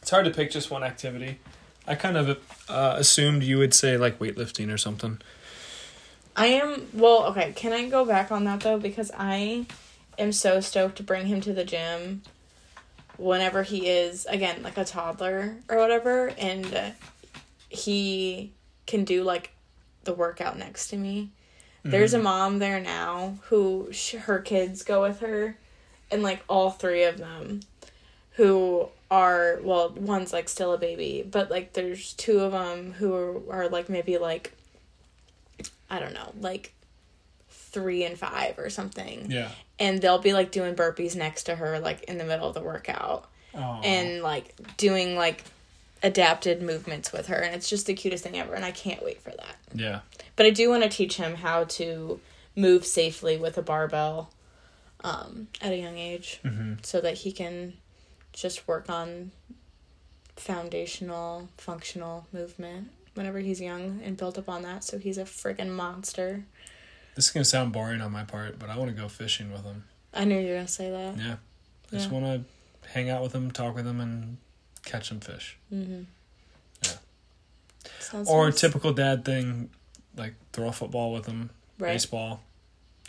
It's hard to pick just one activity. I kind of uh, assumed you would say like weightlifting or something. I am well, okay, can I go back on that though because I am so stoked to bring him to the gym whenever he is again like a toddler or whatever and he can do like the workout next to me. There's a Mhm. mom there now who sh- her kids go with her and like all three of them who are well one's like still a baby but like there's two of them who are, are like maybe like i don't know like three and five or something. Yeah. And they'll be like doing burpees next to her, like in the middle of the workout, Oh. and like doing like adapted movements with her. And it's just the cutest thing ever. And I can't wait for that. yeah. But I do want to teach him how to move safely with a barbell um, at a young age hmm so that he can just work on foundational, functional movement whenever he's young and build up on that so he's a friggin' monster. This is gonna sound boring on my part, but I want to go fishing with him. I knew you were to say that. Yeah. I just want to hang out with him, talk with him, and catch some fish. Mm-hmm. Yeah. Sounds Or a nice. typical dad thing, like throw a football with him, right. baseball,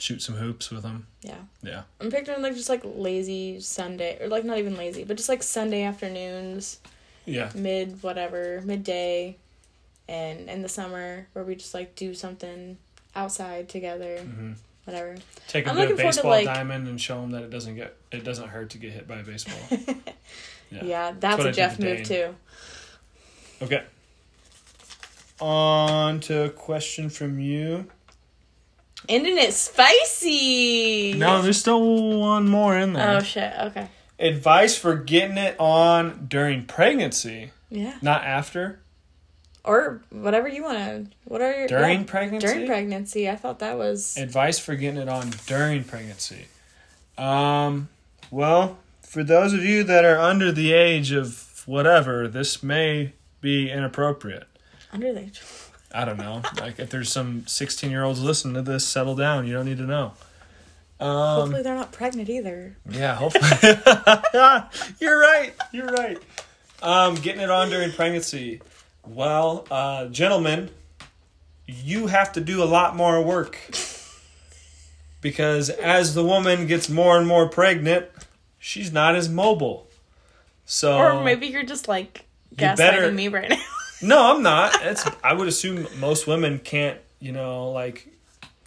shoot some hoops with him. Yeah. Yeah. I'm picturing like just like lazy Sunday or like not even lazy, but just like Sunday afternoons, Yeah. mid whatever, midday and in the summer where we just like do something outside together, hmm whatever. Take him I'm to a forward to, baseball like- diamond and show him that it doesn't get it doesn't hurt to get hit by a baseball. [LAUGHS] Yeah, Yeah. that's what I a Jeff to move too. Okay. On to a question from you. Ending it spicy. No, there's still one more in there. Oh shit. Okay. Advice for getting it on during pregnancy, Yeah. not after. Or whatever you want to. What are your During yeah, pregnancy. during pregnancy? I thought that was Advice for getting it on during pregnancy. Um, well, for those of you that are under the age of whatever, this may be inappropriate. under the. I don't know. like if there's some 16 year olds listening to this, settle down. You don't need to know. Um, Hopefully they're not pregnant either. yeah, hopefully. [LAUGHS] You're right. You're right. Um, getting it on during pregnancy. Well, uh, gentlemen, you have to do a lot more work because as the woman gets more and more pregnant, she's not as mobile. So Or maybe you're just like gaslighting better- me right now. No, I'm not. It's I would assume most women can't, you know, like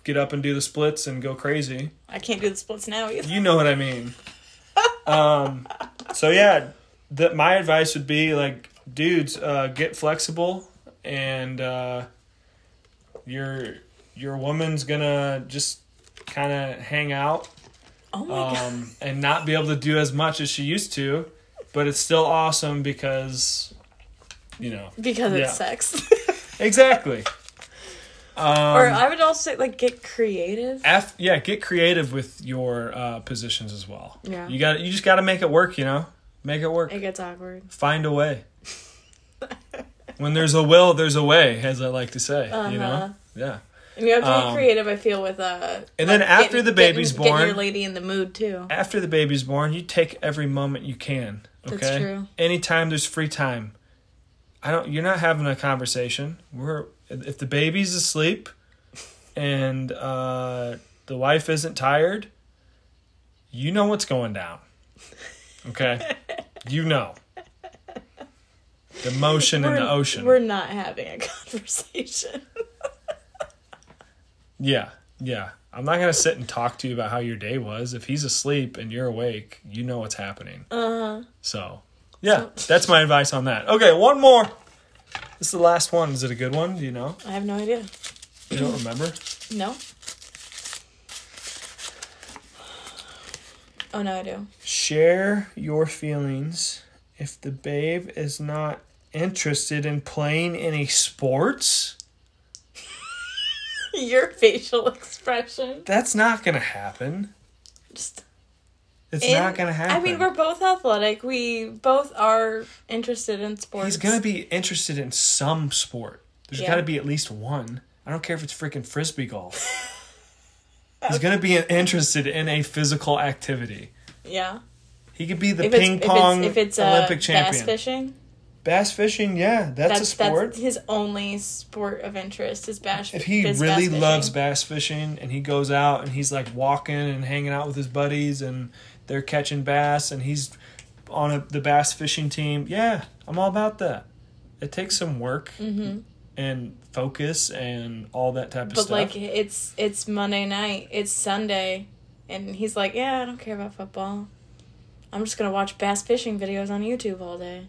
get up and do the splits and go crazy. I can't do the splits now either. You know what I mean. Um, so yeah, the, my advice would be like, dudes, uh, get flexible, and uh, your your woman's gonna just kind of hang out Oh um, and not be able to do as much as she used to, but it's still awesome because, you know, Because it's sex. [LAUGHS] exactly. Um, or I would also say like get creative. Af- yeah, get creative with your uh, positions as well. Yeah. you got you just got to make it work. You know, make it work. It gets awkward. Find a way. when there's a will, there's a way, as I like to say. Uh-huh. You know, yeah. And you have to Um, get creative, I feel, with uh And then like, after getting- the baby's getting, born- Getting your lady in the mood too. After the baby's born, you take every moment you can. Okay. That's true. Anytime there's free time, I don't. You're not having a conversation. We're if the baby's asleep, and uh, the wife isn't tired. You know what's going down. Okay. [LAUGHS] you know. The motion in We're- the ocean. We're not having a [LAUGHS] conversation. Yeah, yeah. I'm not gonna sit and talk to you about how your day was. If he's asleep and you're awake, you know what's happening. Uh huh. So, yeah, oh. that's my advice on that. Okay, one more. This is the last one. Is it a good one? Do you know? I have no idea. You don't remember? No. Oh no, I do. Share your feelings if the babe is not interested in playing any sports. [LAUGHS] Your facial expression. That's not gonna happen. Just It's in- not gonna happen. I mean, we're both athletic. We both are interested in sports. He's gonna be interested in some sport. There's Yeah. got to be at least one. I don't care if it's freaking frisbee golf. [LAUGHS] He's gonna be interested in a physical activity. Yeah. He could be the If ping if pong it's, if it's Olympic uh, champion. bass fishing, Bass fishing, yeah, that's, a sport. That's his only sport of interest is bass. if he really bass loves bass fishing and he goes out and he's like walking and hanging out with his buddies and they're catching bass and he's on a, the bass fishing team, yeah, I'm all about that. It takes some work and focus and all that type of Mm-hmm. but like it's it's Monday night, it's Sunday, and he's like, yeah, I don't care about football. I'm just gonna watch bass fishing videos on YouTube all day.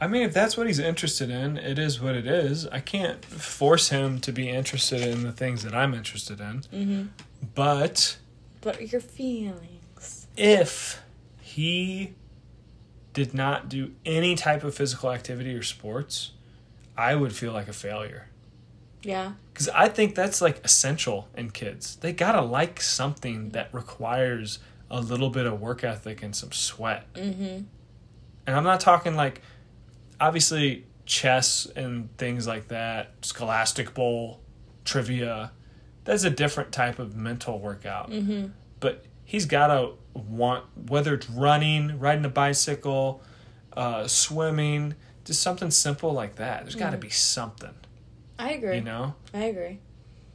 I mean, if that's what he's interested in, it is what it is. I can't force him to be interested in the things that I'm interested in. Mm-hmm. But But your feelings. If he did not do any type of physical activity or sports, I would feel like a failure. Yeah. Because I think that's like essential in kids. They gotta like something that requires a little bit of work ethic and some sweat. Mm-hmm. And I'm not talking like, obviously, chess and things like that, Scholastic Bowl, trivia. That's a different type of mental workout. Mm-hmm. But he's gotta want, whether it's running, riding a bicycle, uh, swimming, just something simple like that. There's gotta Mhm. be something, I agree. you know? I agree.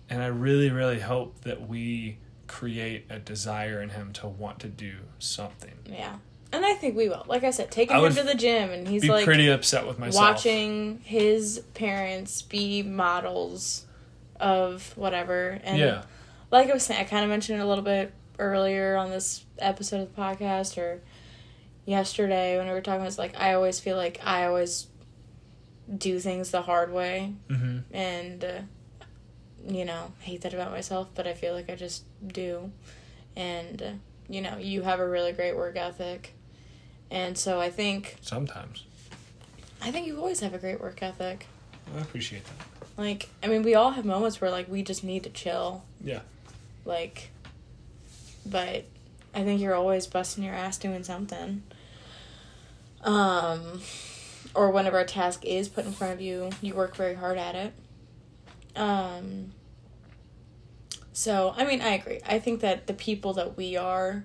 And I really, really hope that we create a desire in him to want to do something. Yeah. And I think we will. Like I said, taking I him to the gym and he's Be like pretty upset with myself. watching his parents be models of whatever. And Yeah. like I was saying, I kind of mentioned it a little bit earlier on this episode of the podcast or yesterday when we were talking. It's like I always feel like I always do things the hard way, hmm and uh, you know hate that about myself, but I feel like I just do. And uh, you know, you have a really great work ethic, and so I think Sometimes. I think you always have a great work ethic. I appreciate that. Like, I mean, we all have moments where like we just need to chill. Yeah. Like, but I think you're always busting your ass doing something. Um, or whenever a task is put in front of you, you work very hard at it. Um. So I mean, I agree. I think that the people that we are.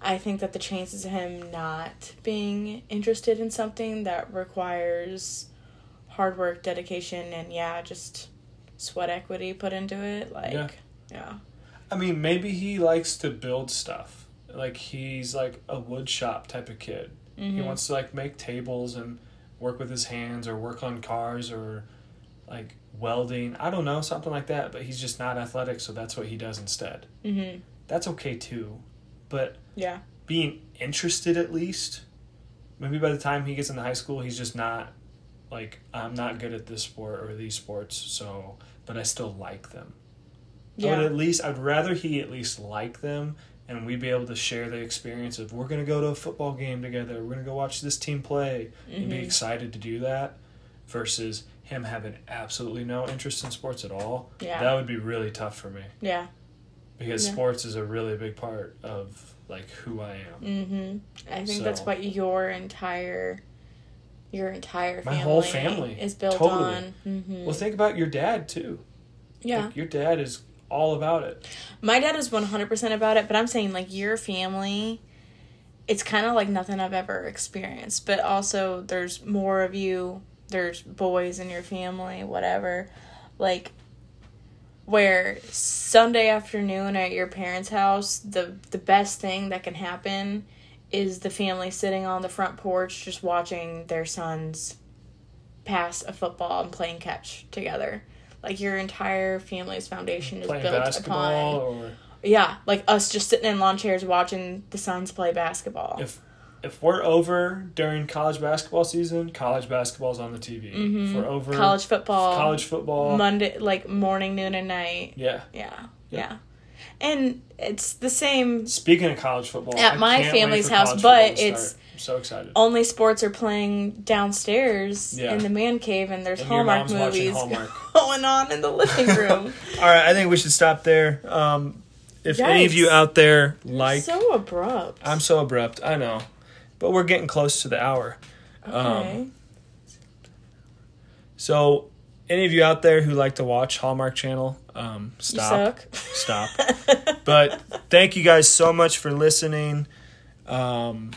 I think that the chances of him not being interested in something that requires hard work, dedication, and yeah, just sweat equity put into it. Like, Yeah. yeah. I mean, maybe he likes to build stuff. Like he's like a wood shop type of kid. He Mhm. wants to like make tables and work with his hands or work on cars or like welding. I don't know, something like that, but he's just not athletic, so that's what he does instead. Mm-hmm. That's okay too. But Yeah. being interested at least, maybe by the time he gets into high school, he's just not like I'm not good at this sport or these sports, so but I still like them. I would at least I'd rather he at least like them and we'd be able to share the experience of we're gonna go to a football game together, we're gonna go watch this team play and be Mhm. excited to do that versus him having absolutely no interest in sports at all. Yeah. That would be really tough for me. Yeah. Because Yeah. sports is a really big part of like who I am. Mm-hmm. I think that's what your entire your entire My whole family. is built Totally. on. Mm-hmm. Well think about your dad too. yeah. Like, your dad is all about it. My dad is 100% about it, but I'm saying like your family it's kind of like nothing I've ever experienced, but also there's more of you, there's boys in your family, whatever. Like where Sunday afternoon at your parents' house, the the best thing that can happen is the family sitting on the front porch just watching their sons pass a football and playing catch together. Like your entire family's foundation is Playing built upon or yeah, like us just sitting in lawn chairs watching the sons play basketball. if if we're over during college basketball season, college basketball's on the TV. If we're over Mm-hmm. college football, college football, Monday, like morning, noon, and night. yeah. Yeah, Yeah. yeah, and it's the same. Speaking of college football, At I my family's house, but it's- start. I'm so excited. Only sports are playing downstairs Yeah. in the man cave, and there's And Hallmark movies Hallmark. [LAUGHS] going on in the living [LAUGHS] room. All right, I think we should stop there. Um, if any of you out there like, so abrupt. I'm so abrupt. I know, but we're getting close to the hour. okay. So, any of you out there who like to watch Hallmark Channel, um, you stop. suck. Stop. [LAUGHS] But thank you guys so much for listening. Um,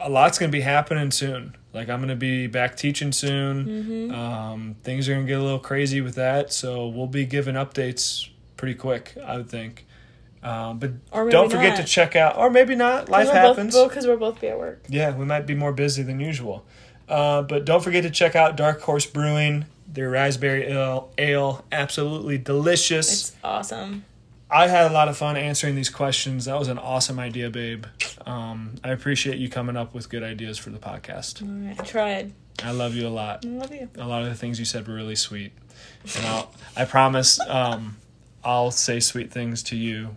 a lot's gonna be happening soon. Like I'm gonna be back teaching soon. Mm-hmm. Um, things are gonna get a little crazy with that, so we'll be giving updates pretty quick. I would think. Um, but don't forget not. to check out, or maybe not. Life happens. Because we're both be at work. Yeah, we might be more busy than usual. Uh, but don't forget to check out Dark Horse Brewing. Their raspberry ale, ale absolutely delicious. It's awesome. I had a lot of fun answering these questions. That was an awesome idea, babe. Um, I appreciate you coming up with good ideas for the podcast. Right, I tried. I love you a lot. I love you. A lot of the things you said were really sweet, and I'll, I promise um, I'll say sweet things to you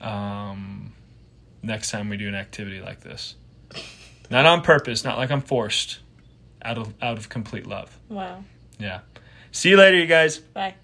um, next time we do an activity like this. Not on purpose, not like I'm forced, out of out of complete love. Wow. Yeah. See you later, you guys. Bye.